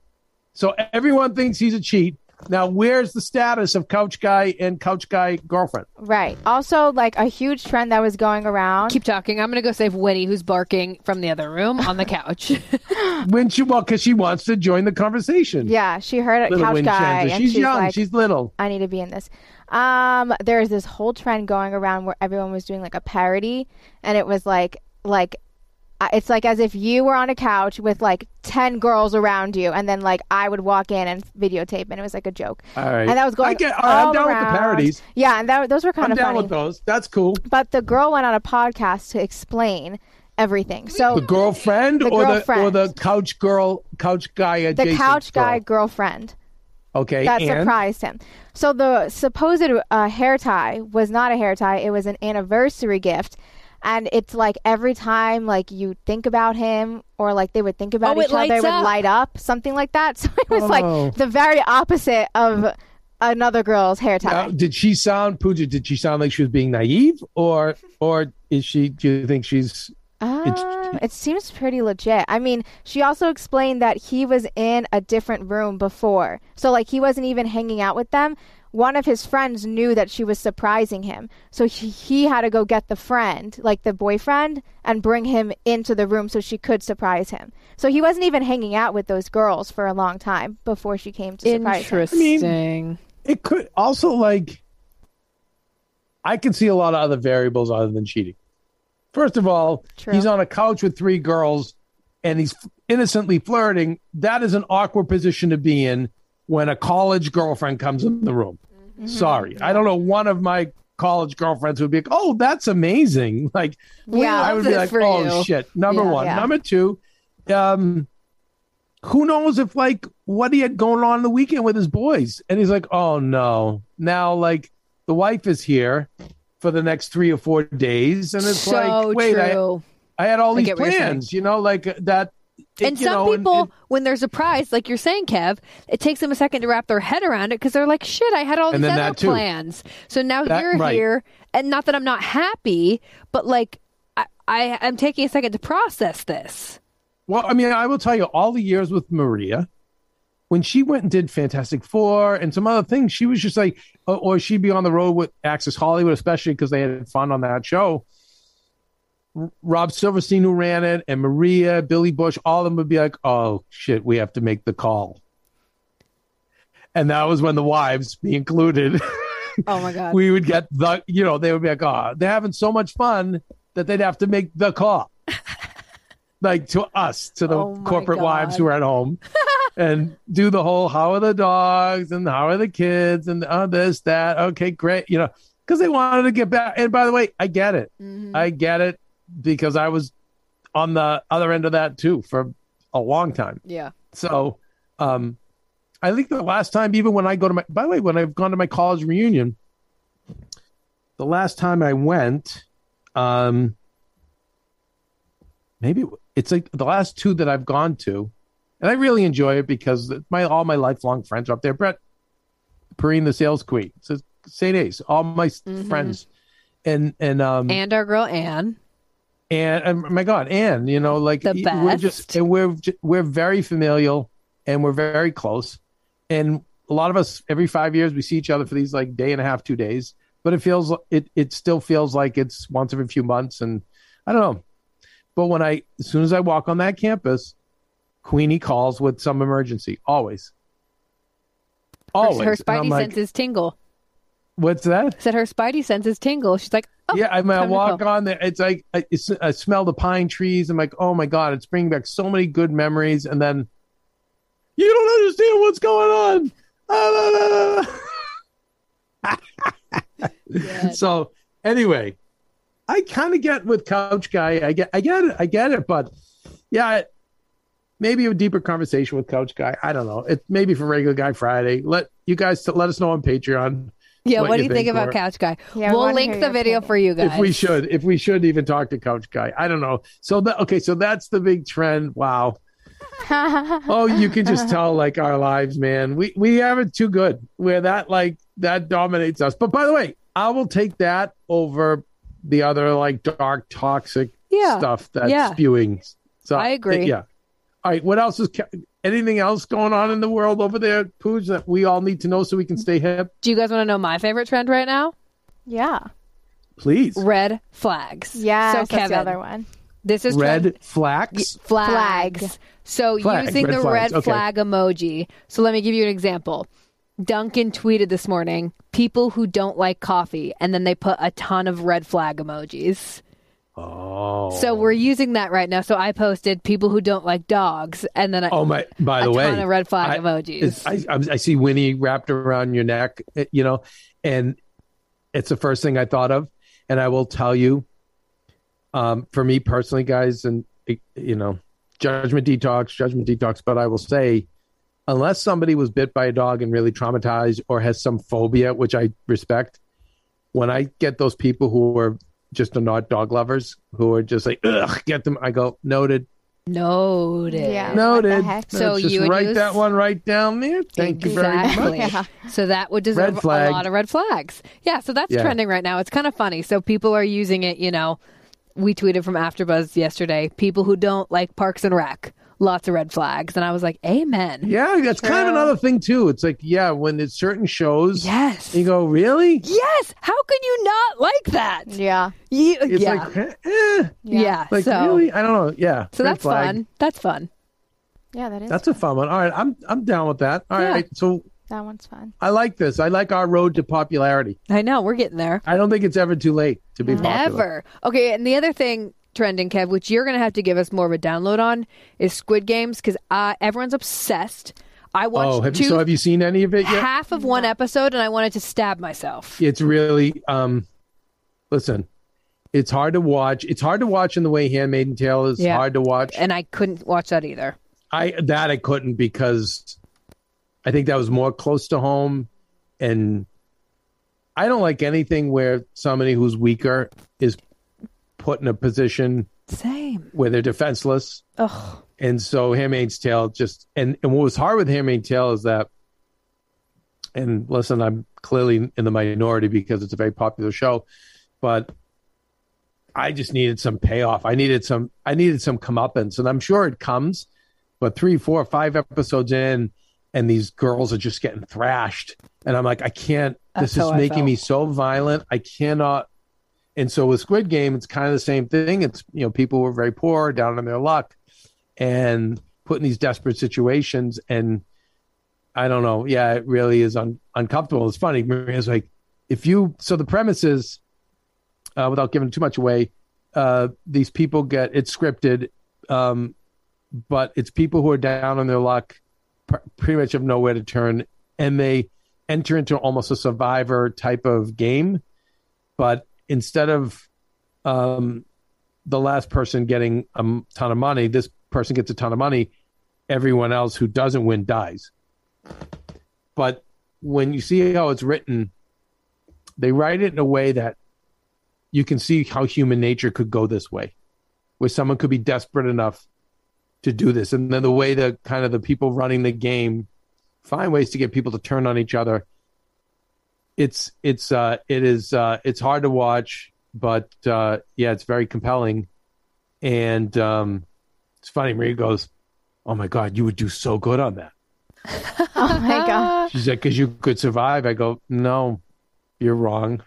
Speaker 4: So everyone thinks he's a cheat. Now, where's the status of Couch Guy and Couch Guy girlfriend?
Speaker 5: right. Also, like a huge trend that was going around.
Speaker 2: Keep talking. I'm going to go save Winnie, who's barking from the other room on the couch.
Speaker 4: When she well, because she wants to join the conversation.
Speaker 5: yeah, she heard a
Speaker 4: little
Speaker 5: couch guy,
Speaker 4: She's
Speaker 5: she's
Speaker 4: young.
Speaker 5: like,
Speaker 4: she's little.
Speaker 5: I need to be in this. Um, there's this whole trend going around where everyone was doing like a parody, and it was like like it's like as if you were on a couch with like 10 girls around you and then like i would walk in and videotape and it was like a joke
Speaker 4: All right.
Speaker 5: and that was going
Speaker 4: I get. All I'm down with the parodies.
Speaker 5: yeah and that, those were kind
Speaker 4: I'm
Speaker 5: of
Speaker 4: down
Speaker 5: funny
Speaker 4: with those. That's cool.
Speaker 5: but the girl went on a podcast to explain everything so
Speaker 4: The girlfriend
Speaker 5: The
Speaker 4: or the or the couch girl, couch guy
Speaker 5: the couch guy
Speaker 4: girl.
Speaker 5: girlfriend
Speaker 4: Okay,
Speaker 5: that
Speaker 4: and
Speaker 5: surprised him. So the supposed uh, hair tie was not a hair tie; it was an anniversary gift, and it's like every time like you think about him or like they would think about
Speaker 2: Oh, it
Speaker 5: each other, it would
Speaker 2: up.
Speaker 5: light up, something like that. So it was
Speaker 4: Oh.
Speaker 5: like the very opposite of another girl's hair tie.
Speaker 4: Now, did she sound Pooja? Did she sound like she was being naive, or or is she? Do you think she's?
Speaker 5: Um, it seems pretty legit. I mean, she also explained that he was in a different room before. So, like, he wasn't even hanging out with them. One of his friends knew that she was surprising him. So, he, he had to go get the friend, like the boyfriend, and bring him into the room so she could surprise him. So, he wasn't even hanging out with those girls for a long time before she came to surprise him.
Speaker 2: Interesting.
Speaker 4: It could also like. I can see a lot of other variables other than cheating. First of all,
Speaker 5: True.
Speaker 4: he's on a couch with three girls, and he's innocently flirting. That is an awkward position to be in when a college girlfriend comes in the room.
Speaker 5: Mm-hmm.
Speaker 4: Sorry, I don't know. One of my college girlfriends would be like, "Oh, that's amazing!" Like,
Speaker 5: Yeah.
Speaker 4: I would be like, "Oh
Speaker 2: you.
Speaker 4: shit!" Number
Speaker 5: Yeah,
Speaker 4: one,
Speaker 5: yeah.
Speaker 4: number two, um, who knows if like what he had going on the weekend with his boys, and he's like, "Oh no!" Now like the wife is here for the next three or four days, and it's
Speaker 2: so
Speaker 4: like, wait, I. I had all
Speaker 2: I
Speaker 4: these
Speaker 2: get what you're saying.
Speaker 4: plans, you know, like uh, that.
Speaker 2: and some
Speaker 4: know,
Speaker 2: people,
Speaker 4: and-
Speaker 2: when there's a prize, like you're saying, Kev, it takes them a second to wrap their head around it because they're like, "Shit, I had all these other plans." So now
Speaker 4: That-
Speaker 2: you're
Speaker 4: right.
Speaker 2: here, and not that I'm not happy, but like I, I, I'm taking a second to process this.
Speaker 4: Well, I mean, I will tell you, all the years with Maria, when she went and did Fantastic Four and some other things, she was just like, or, or she'd be on the road with Access Hollywood, especially because they had fun on that show. R- Rob Silverstein, who ran it, and Maria, Billy Bush, all of them would be like, oh, shit, we have to make the call. And that was when the wives, me included,
Speaker 2: Oh my god!
Speaker 4: we would get the, you know, they would be like, oh, they're having so much fun that they'd have to make the call. like to us, to the
Speaker 2: Oh
Speaker 4: corporate wives who are at home and do the whole, how are the dogs and how are the kids and oh, this, that. Okay, great. You know, because they wanted to get back. And by the way, I get it.
Speaker 2: Mm-hmm.
Speaker 4: I get it because I was on the other end of that too for a long time.
Speaker 2: yeah.
Speaker 4: So, um, I think the last time, even when I go to my, by the way, when I've gone to my college reunion, the last time I went, um, maybe it's like the last two that I've gone to, and I really enjoy it because my all my lifelong friends are up there. Brett, Perrine, the sales queen, so St. Ace, all my s friends, and and um
Speaker 2: And our girl Anne.
Speaker 4: and, and my God, Anne, you know, like
Speaker 2: The
Speaker 4: we're just and we're we're very familial and we're very close, and a lot of us every five years we see each other for these like day and a half, two days, but it feels it it still feels like it's once every few months, and I don't know, but when I as soon as I walk on that campus, Queenie calls with some emergency, always, always.
Speaker 2: Her
Speaker 4: I'm
Speaker 2: spidey
Speaker 4: like,
Speaker 2: senses tingle.
Speaker 4: What's that?
Speaker 2: Said her spidey senses tingle. She's like, oh,
Speaker 4: yeah, I mean, I walk on there. It's like I, it's, I smell the pine trees. I'm like, oh my god, it's bringing back so many good memories. And then you don't understand what's going on. Ah, la, la, la. so anyway, I kind of get with Couch Guy. I get, I get it, I get it. But yeah, maybe a deeper conversation with Couch Guy. I don't know. It maybe for regular guy Friday. Let you guys let us know on Patreon.
Speaker 2: Yeah,
Speaker 4: what
Speaker 2: what, do
Speaker 4: you
Speaker 2: you think,
Speaker 4: think,
Speaker 2: about
Speaker 4: or-
Speaker 2: Couch Guy?
Speaker 5: Yeah, we
Speaker 2: we'll link the video
Speaker 5: opinion.
Speaker 2: for you guys.
Speaker 4: If we should, if we should even talk to Couch Guy. I don't know. So that okay, so that's the big trend. Wow. oh, you can just tell like our lives, man. We we have it too good where that like that dominates us. But by the way, I will take that over the other like dark toxic
Speaker 2: Yeah.
Speaker 4: stuff that's
Speaker 2: Yeah.
Speaker 4: spewing. So
Speaker 2: I agree.
Speaker 4: Yeah. All right. What else is anything else going on in the world over there, Pooj, that we all need to know so we can stay hip?
Speaker 2: Do you guys want to know my favorite trend right now?
Speaker 5: yeah.
Speaker 4: Please.
Speaker 2: Red flags.
Speaker 5: Yeah.
Speaker 2: So
Speaker 5: that's
Speaker 2: Kevin,
Speaker 5: the other one.
Speaker 2: this is
Speaker 4: Red
Speaker 2: trend-
Speaker 4: flags.
Speaker 2: flags.
Speaker 5: Flag.
Speaker 2: So
Speaker 4: Flags,
Speaker 2: using
Speaker 4: red
Speaker 2: the
Speaker 4: flags,
Speaker 2: red
Speaker 4: okay.
Speaker 2: flag emoji. So let me give you an example. Duncan tweeted this morning, people who don't like coffee, and then they put a ton of red flag emojis.
Speaker 4: Oh.
Speaker 2: So we're using that right now. So I posted people who don't like dogs, and then I,
Speaker 4: Oh my! By the way,
Speaker 2: ton of red flag
Speaker 4: I-
Speaker 2: emojis.
Speaker 4: I, I, I see Winnie wrapped around your neck, eh, you know, and it's the first thing I thought of. And I will tell you, um, for me personally, guys, and eh, you know, judgment detox, judgment detox. But I will say, unless somebody was bit by a dog and really traumatized or has some phobia, which I respect, when I get those people who are just not dog lovers, who are just like, ugh, get them, I go, noted,
Speaker 2: noted.
Speaker 5: Yeah.
Speaker 4: noted.
Speaker 5: What the heck?
Speaker 2: So
Speaker 4: Let's just
Speaker 2: you would
Speaker 4: write
Speaker 2: use-
Speaker 4: that one right down there. Thank you very
Speaker 2: Exactly.
Speaker 4: much.
Speaker 5: Yeah.
Speaker 2: So that would deserve
Speaker 4: Red flag.
Speaker 2: a lot of red flags. Yeah, so that's
Speaker 4: Yeah.
Speaker 2: trending right now. It's kind of funny. So people are using it, you know. We tweeted from AfterBuzz yesterday. People who don't like Parks and Rec, lots of red flags, and I was like, "Amen."
Speaker 4: Yeah, that's kind of another thing too. It's like, yeah, when it's certain shows,
Speaker 2: Yes.
Speaker 4: you go, really?
Speaker 2: Yes. How can you not like that?
Speaker 5: Yeah.
Speaker 2: You,
Speaker 4: It's
Speaker 2: yeah.
Speaker 4: like, eh,
Speaker 2: yeah.
Speaker 4: like
Speaker 2: so,
Speaker 4: really? I don't know. Yeah,
Speaker 2: so
Speaker 4: red
Speaker 2: that's
Speaker 4: flag.
Speaker 2: fun. That's fun.
Speaker 5: Yeah, that is.
Speaker 4: That's a fun one. All right, I'm I'm down with that. All right,
Speaker 2: Yeah.
Speaker 4: so
Speaker 5: that one's fun.
Speaker 4: I like this. I like our road to popularity.
Speaker 2: I know we're getting there.
Speaker 4: I don't think it's ever too late to be popular.
Speaker 2: Never. Okay, and the other thing trending, Kev, which you're going to have to give us more of a download on, is Squid Games because uh, everyone's obsessed. I watched
Speaker 4: Oh, have
Speaker 2: two,
Speaker 4: you, so have you seen any of it yet?
Speaker 2: half of one episode, and I wanted to stab myself.
Speaker 4: It's really um listen, it's hard to watch. It's hard to watch in the way Handmaiden Tale is
Speaker 2: Yeah.
Speaker 4: hard to watch.
Speaker 2: And I couldn't watch that either.
Speaker 4: I that I couldn't because I think that was more close to home and I don't like anything where somebody who's weaker is put in a position
Speaker 2: Same.
Speaker 4: where they're defenseless.
Speaker 2: Ugh.
Speaker 4: And so Handmaid's Tale just and, and what was hard with Handmaid's Tale is that and listen, I'm clearly in the minority because it's a very popular show, but I just needed some payoff. I needed some I needed some comeuppance, and I'm sure it comes, but three, four, five episodes in, and these girls are just getting thrashed. And I'm like, I can't
Speaker 2: That's
Speaker 4: this is making me so violent. I cannot and so with Squid Game, it's kind of the same thing. It's you know, people were very poor, down on their luck, and put in these desperate situations. And I don't know. Yeah, it really is un- uncomfortable. It's funny. Maria's like, if you so the premise is, uh, without giving too much away, uh, these people get it's scripted, um, but it's people who are down on their luck, pr- pretty much have nowhere to turn, and they enter into almost a survivor type of game, but instead of um, the last person getting a ton of money, this person gets a ton of money. Everyone else who doesn't win dies. But when you see how it's written, they write it in a way that you can see how human nature could go this way, where someone could be desperate enough to do this, and then the way that kind of the people running the game find ways to get people to turn on each other it's it's uh it is uh it's hard to watch but uh yeah it's very compelling. And um it's funny maria goes oh my god you would do so good on that.
Speaker 5: Oh my god.
Speaker 4: she's like because you could survive i go no you're wrong.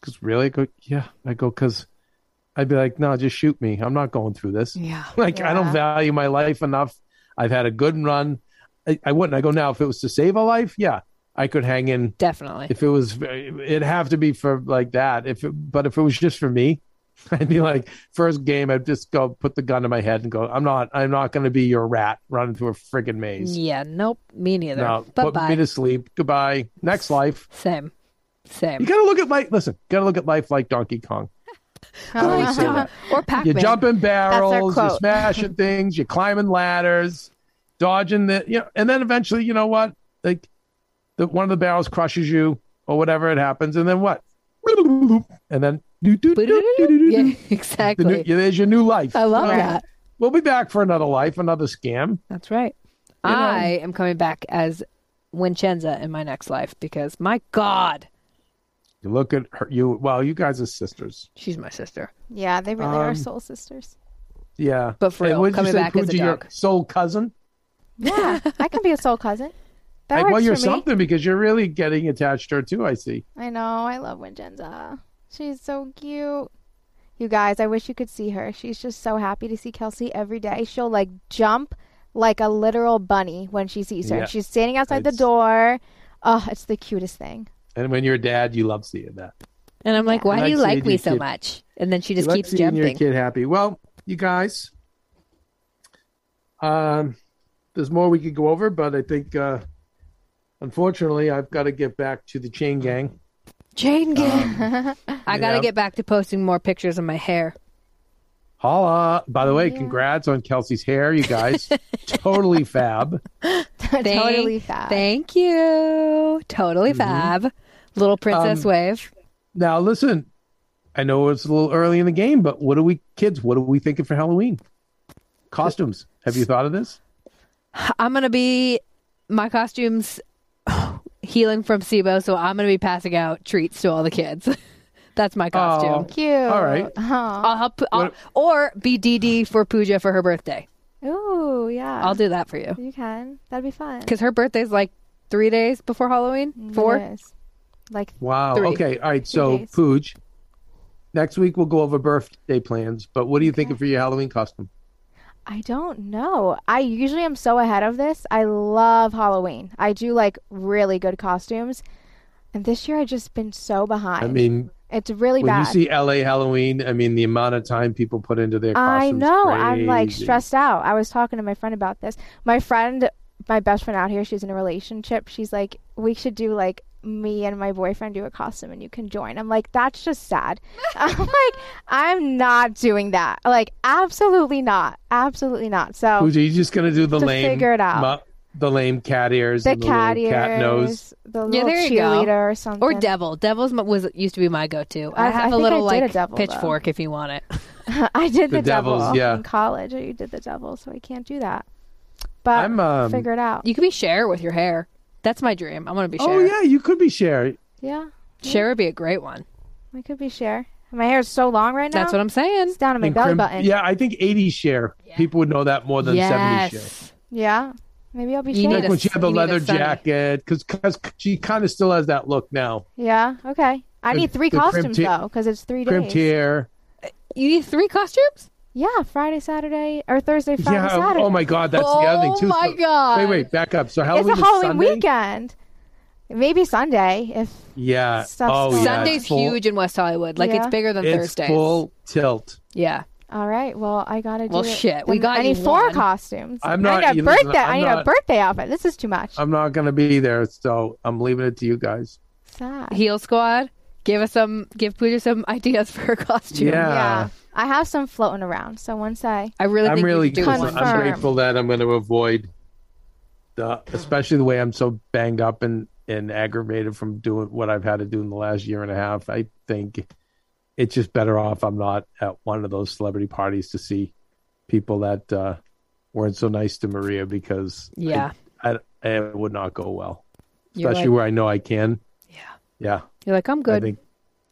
Speaker 4: Because really? I go yeah. I go because i'd be like no just shoot me. I'm not going through this.
Speaker 2: Yeah.
Speaker 4: like i don't value my life enough. I've had a good run. I, I wouldn't. I go now if it was to save a life yeah i could hang in
Speaker 2: Definitely.
Speaker 4: if it was it'd have to be for like that if it, but if it was just for me i'd be like first game i'd just go put the gun to my head and go i'm not i'm not going to be your rat running through a friggin' maze
Speaker 2: Yeah, nope, me neither.
Speaker 4: no
Speaker 2: but
Speaker 4: put
Speaker 2: bye.
Speaker 4: me to sleep goodbye next life
Speaker 2: Same. Same.
Speaker 4: you gotta look at life listen gotta look at life like donkey kong I always say
Speaker 2: or Pac-Man.
Speaker 4: You're
Speaker 2: Man.
Speaker 4: jumping barrels, you're smashing things, you're climbing ladders, dodging the, you know, and then eventually, you know what? Like, the one of the barrels crushes you or whatever it happens, and then what? And then.
Speaker 2: Yeah,
Speaker 4: The new,
Speaker 2: exactly.
Speaker 4: there's your new life.
Speaker 2: I love
Speaker 4: Well,
Speaker 2: that.
Speaker 4: We'll be back for another life, another scam.
Speaker 2: That's right.
Speaker 4: You know.
Speaker 2: I am coming back as Wincenza in my next life because my God,
Speaker 4: You look at her. You well, you guys are sisters.
Speaker 2: she's my sister.
Speaker 5: Yeah, they really are
Speaker 4: Um,
Speaker 5: soul sisters.
Speaker 4: Yeah,
Speaker 2: But for
Speaker 4: Hey,
Speaker 2: real,
Speaker 4: you
Speaker 2: coming
Speaker 4: say,
Speaker 2: back as a
Speaker 4: Pooja, your
Speaker 2: dog.
Speaker 4: soul cousin.
Speaker 5: Yeah, I can be a soul cousin. That
Speaker 4: Hey,
Speaker 5: works
Speaker 4: well, you're something because you're really getting attached to her too. I see.
Speaker 5: I know. I love Wincenza. She's so cute. You guys, I wish you could see her. She's just so happy to see Kelsey every day. She'll like jump like a literal bunny when she sees her.
Speaker 4: Yeah.
Speaker 5: She's standing outside the door. Oh, it's the cutest thing.
Speaker 4: And when you're a dad, you love seeing that.
Speaker 2: And I'm like,
Speaker 5: Yeah.
Speaker 2: why do you
Speaker 4: like
Speaker 2: like me so
Speaker 4: kid-
Speaker 2: much? And then she just
Speaker 4: You
Speaker 2: just
Speaker 4: like
Speaker 2: keeps
Speaker 4: seeing your
Speaker 2: jumping.
Speaker 4: kid happy. Well, you guys, um, there's more we could go over, but I think, uh, unfortunately, I've got to get back to the chain gang.
Speaker 2: Jane gang. I got to
Speaker 4: yeah.
Speaker 2: get back to posting more pictures of my hair.
Speaker 4: Holla! By the way,
Speaker 5: Yeah.
Speaker 4: congrats on Kelsey's hair, you guys. totally fab.
Speaker 5: totally fab.
Speaker 2: Thank you. Totally fab. Little princess
Speaker 4: Um,
Speaker 2: wave.
Speaker 4: Now, listen, I know it's a little early in the game, but what are we, kids? What are we thinking for Halloween? Costumes. Have you thought of this?
Speaker 2: I'm gonna be my costumes healing from SIBO, so I'm gonna be passing out treats to all the kids. That's my costume.
Speaker 4: Oh.
Speaker 5: Cute.
Speaker 4: All right.
Speaker 5: Aw.
Speaker 2: I'll help, I'll, or be DD for Pooja for her birthday.
Speaker 5: Ooh, yeah.
Speaker 2: I'll do that for you
Speaker 5: You can. That'd be fun.
Speaker 2: because her birthday's like three days before Halloween. Four.
Speaker 5: is. Like
Speaker 4: Wow.
Speaker 2: Three.
Speaker 4: Okay. All right. So,
Speaker 5: days.
Speaker 4: Pooj, next week we'll go over birthday plans, but what are you thinking for your Halloween costume?
Speaker 5: I don't know. I usually am so ahead of this. I love Halloween. I do like really good costumes. And this year I've just been so behind.
Speaker 4: I mean,
Speaker 5: it's really
Speaker 4: when
Speaker 5: bad.
Speaker 4: you see LA Halloween, I mean, the amount of time people put into their costumes.
Speaker 5: I know. I'm like stressed out. I was talking to my friend about this. My friend, my best friend out here, she's in a relationship. She's like, we should do like me and my boyfriend do a costume and you can join. I'm like, that's just sad. I'm like, I'm not doing that. Like, absolutely not. Absolutely not. So
Speaker 4: Pooj, are you just gonna do the lame,
Speaker 5: figure it out.
Speaker 4: mu- the lame cat ears,
Speaker 5: the
Speaker 4: and the little
Speaker 5: cat
Speaker 4: cat nose?
Speaker 5: ears, the
Speaker 2: Yeah,
Speaker 5: little
Speaker 2: there you go.
Speaker 5: or something.
Speaker 2: Or devil. Devil's m- was used to be my go-to. I,
Speaker 5: I- I
Speaker 2: have
Speaker 5: think
Speaker 2: a
Speaker 5: I
Speaker 2: little
Speaker 5: did a
Speaker 2: like
Speaker 5: devil, though.
Speaker 2: pitchfork if you want it.
Speaker 5: I did the,
Speaker 4: The devils,
Speaker 5: devil
Speaker 4: yeah.
Speaker 5: in college. You did the devil, so I can't do that. But
Speaker 4: I'm um.
Speaker 5: figure it out.
Speaker 2: You could be Cher with your hair. That's my dream. I want to be oh, Cher.
Speaker 4: oh yeah, you could be Cher.
Speaker 5: Yeah,
Speaker 2: Cher would be a great one.
Speaker 5: I could be Cher. My hair is so long right now.
Speaker 2: That's what I'm saying.
Speaker 5: It's down to my
Speaker 4: And
Speaker 5: belly
Speaker 4: crim-
Speaker 5: button.
Speaker 4: Yeah, I think 80s Cher. People would know that more than 70s Cher.
Speaker 2: yes.
Speaker 5: Yeah. Maybe I'll be
Speaker 2: You
Speaker 5: Cher.
Speaker 2: need
Speaker 4: Like
Speaker 2: a-
Speaker 4: when she had the
Speaker 2: you need a
Speaker 4: leather
Speaker 2: sunny.
Speaker 4: jacket, because because she kind of still has that look now.
Speaker 5: Yeah. Okay. I
Speaker 4: The-
Speaker 5: need three
Speaker 4: the
Speaker 5: costumes
Speaker 4: crimped hair-
Speaker 5: though, because it's three
Speaker 4: Crimped
Speaker 5: days.
Speaker 4: hair.
Speaker 2: You need three costumes?
Speaker 5: Yeah, Friday, Saturday, or Thursday, Friday,
Speaker 4: yeah.
Speaker 5: Oh, Saturday.
Speaker 4: Oh my God, that's the other thing too.
Speaker 2: Oh
Speaker 4: too.
Speaker 2: my
Speaker 4: So-
Speaker 2: God.
Speaker 4: Wait, wait, back up. So
Speaker 5: It's
Speaker 4: Halloween
Speaker 5: a
Speaker 4: is
Speaker 5: Halloween
Speaker 4: Sunday?
Speaker 5: weekend. Maybe Sunday if
Speaker 4: Yeah.
Speaker 5: Stuff's
Speaker 4: oh
Speaker 5: going
Speaker 4: yeah.
Speaker 2: Sunday's
Speaker 4: full,
Speaker 2: huge in West Hollywood. Like it's bigger than
Speaker 4: It's
Speaker 2: Thursdays.
Speaker 4: full tilt.
Speaker 2: Yeah.
Speaker 5: All right. Well, I gotta do.
Speaker 2: Well,
Speaker 5: it.
Speaker 2: shit, we got
Speaker 5: I need four
Speaker 2: one.
Speaker 5: costumes.
Speaker 4: I'm not.
Speaker 5: I need a
Speaker 4: you listen,
Speaker 5: birthday. I
Speaker 4: I'm
Speaker 5: need a birthday outfit. This is too much.
Speaker 4: I'm not gonna be there, so I'm leaving it to you guys.
Speaker 5: Sad.
Speaker 2: Heal Squad. Give us some. Give Pooja some ideas for her costume.
Speaker 4: Yeah.
Speaker 5: yeah. I have some floating around. So once I
Speaker 2: I really
Speaker 4: I'm really
Speaker 2: do
Speaker 5: Confirm.
Speaker 4: I'm grateful that I'm going to avoid the, especially the way I'm so banged up and and aggravated from doing what I've had to do in the last year and a half. I think it's just better off I'm not at one of those celebrity parties to see people that uh, weren't so nice to Maria because I-
Speaker 2: Yeah.
Speaker 4: I, it would not go well,
Speaker 2: You're
Speaker 4: especially
Speaker 2: like,
Speaker 4: where I know I can.
Speaker 2: Yeah.
Speaker 4: yeah.
Speaker 2: you're like, I'm good.
Speaker 4: I think,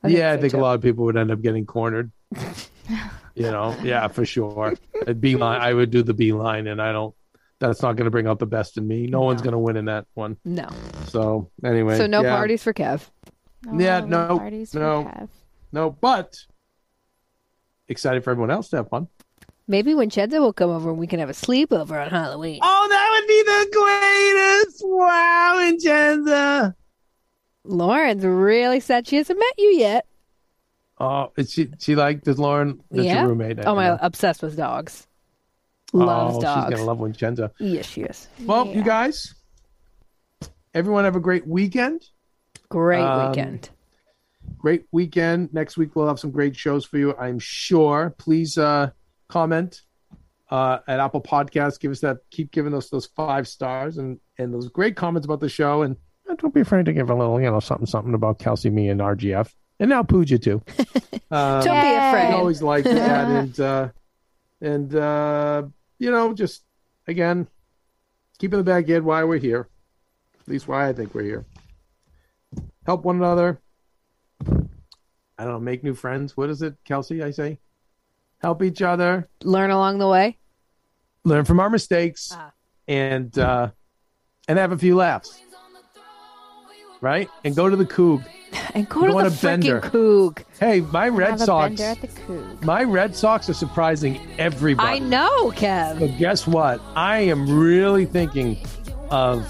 Speaker 2: I think
Speaker 4: yeah,
Speaker 2: so,
Speaker 4: I think
Speaker 2: too.
Speaker 4: a lot of people would end up getting cornered. you know, yeah, for sure. A beeline, I would do the beeline, and I don't. That's not going to bring out the best in me. No, one's going to win in that one.
Speaker 2: No.
Speaker 4: So anyway,
Speaker 2: So no
Speaker 4: yeah.
Speaker 2: parties for Kev.
Speaker 4: Yeah,
Speaker 5: Halloween
Speaker 4: no,
Speaker 5: parties for
Speaker 4: no.
Speaker 5: Kev.
Speaker 4: No, but excited for everyone else to have fun.
Speaker 2: Maybe when Chenza will come over and we can have a sleepover on Halloween.
Speaker 4: Oh, that would be the greatest! Wow, Vincenza.
Speaker 2: Lauren's really sad she hasn't met you yet.
Speaker 4: Oh, is she she like does Lauren? That's
Speaker 2: yeah.
Speaker 4: your roommate.
Speaker 2: Oh my,
Speaker 4: know.
Speaker 2: obsessed with dogs. Loves
Speaker 4: oh,
Speaker 2: dogs.
Speaker 4: She's gonna love Vincenza.
Speaker 2: Yes, she is.
Speaker 4: Well,
Speaker 5: Yeah.
Speaker 4: you guys, everyone have a great weekend.
Speaker 2: Great
Speaker 4: Um,
Speaker 2: weekend.
Speaker 4: great weekend. Next week we'll have some great shows for you, I'm sure. Please uh, comment uh, at Apple Podcasts. Give us that. Keep giving us those five stars and and those great comments about the show. And don't be afraid to give a little, you know, something something about Kelsey, me, and RGF, and now Pooja too. Um,
Speaker 2: Don't be afraid.
Speaker 4: I always like that, and uh, and uh, you know, just again, keep in the back of head why we're here. At least why I think we're here. Help one another. I don't know, make new friends. What is it, Kelsey? I say, help each other,
Speaker 2: Learn along the way.
Speaker 4: learn from our mistakes,
Speaker 2: Ah.
Speaker 4: and uh, and have a few laughs. Right, and go to the Coug.
Speaker 2: And go
Speaker 4: You
Speaker 2: to
Speaker 4: want
Speaker 2: the
Speaker 4: a bender.
Speaker 2: Coug.
Speaker 4: Hey, my Red
Speaker 5: Have a
Speaker 4: Sox.
Speaker 5: bender at the.
Speaker 4: My Red Sox are surprising everybody.
Speaker 2: I know, Kev.
Speaker 4: But guess what? I am really thinking of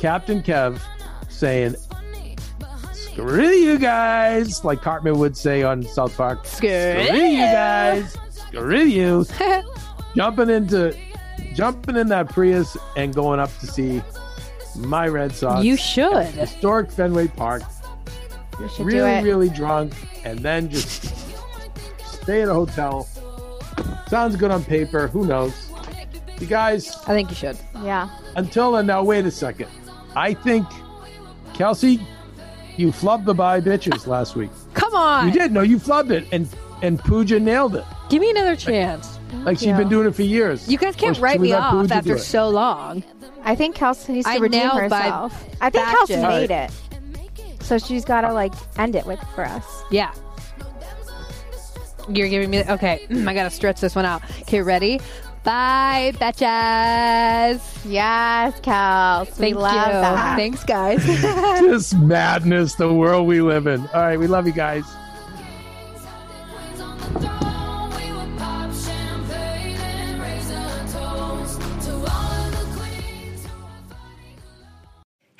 Speaker 4: Captain Kev saying, "Screw you guys," like Cartman would say on South Park.
Speaker 2: Screw
Speaker 4: you guys. Screw you. jumping into, jumping in that Prius and going up to see my Red Sox.
Speaker 2: You should.
Speaker 4: historic Fenway Park.
Speaker 5: You should do
Speaker 4: Really,
Speaker 5: it.
Speaker 4: really drunk, and then just stay at a hotel. Sounds good on paper. Who knows? You guys,
Speaker 2: I think you should.
Speaker 5: Yeah.
Speaker 4: until then, now wait a second. I think, Kelsey, you flubbed the bye bitches last week.
Speaker 2: Come on.
Speaker 4: You did. No, you flubbed it, and and Pooja nailed it.
Speaker 2: Give me another chance.
Speaker 4: Like she's been doing it for years.
Speaker 2: You guys can't write me off after so long.
Speaker 5: I think Kelsey needs to
Speaker 2: I
Speaker 5: redeem
Speaker 2: nailed by
Speaker 5: herself. I think
Speaker 2: batches.
Speaker 5: Kelsey
Speaker 4: All
Speaker 5: made it. So she's got to like end it with for us.
Speaker 2: Yeah. You're giving me okay. I gotta stretch this one out. Okay, ready? Bye, betches.
Speaker 5: Yes, Kels. We
Speaker 2: Thank
Speaker 5: love
Speaker 2: you.
Speaker 5: that.
Speaker 2: Thanks, guys.
Speaker 4: This madness, the world we live in. All right, we love you guys.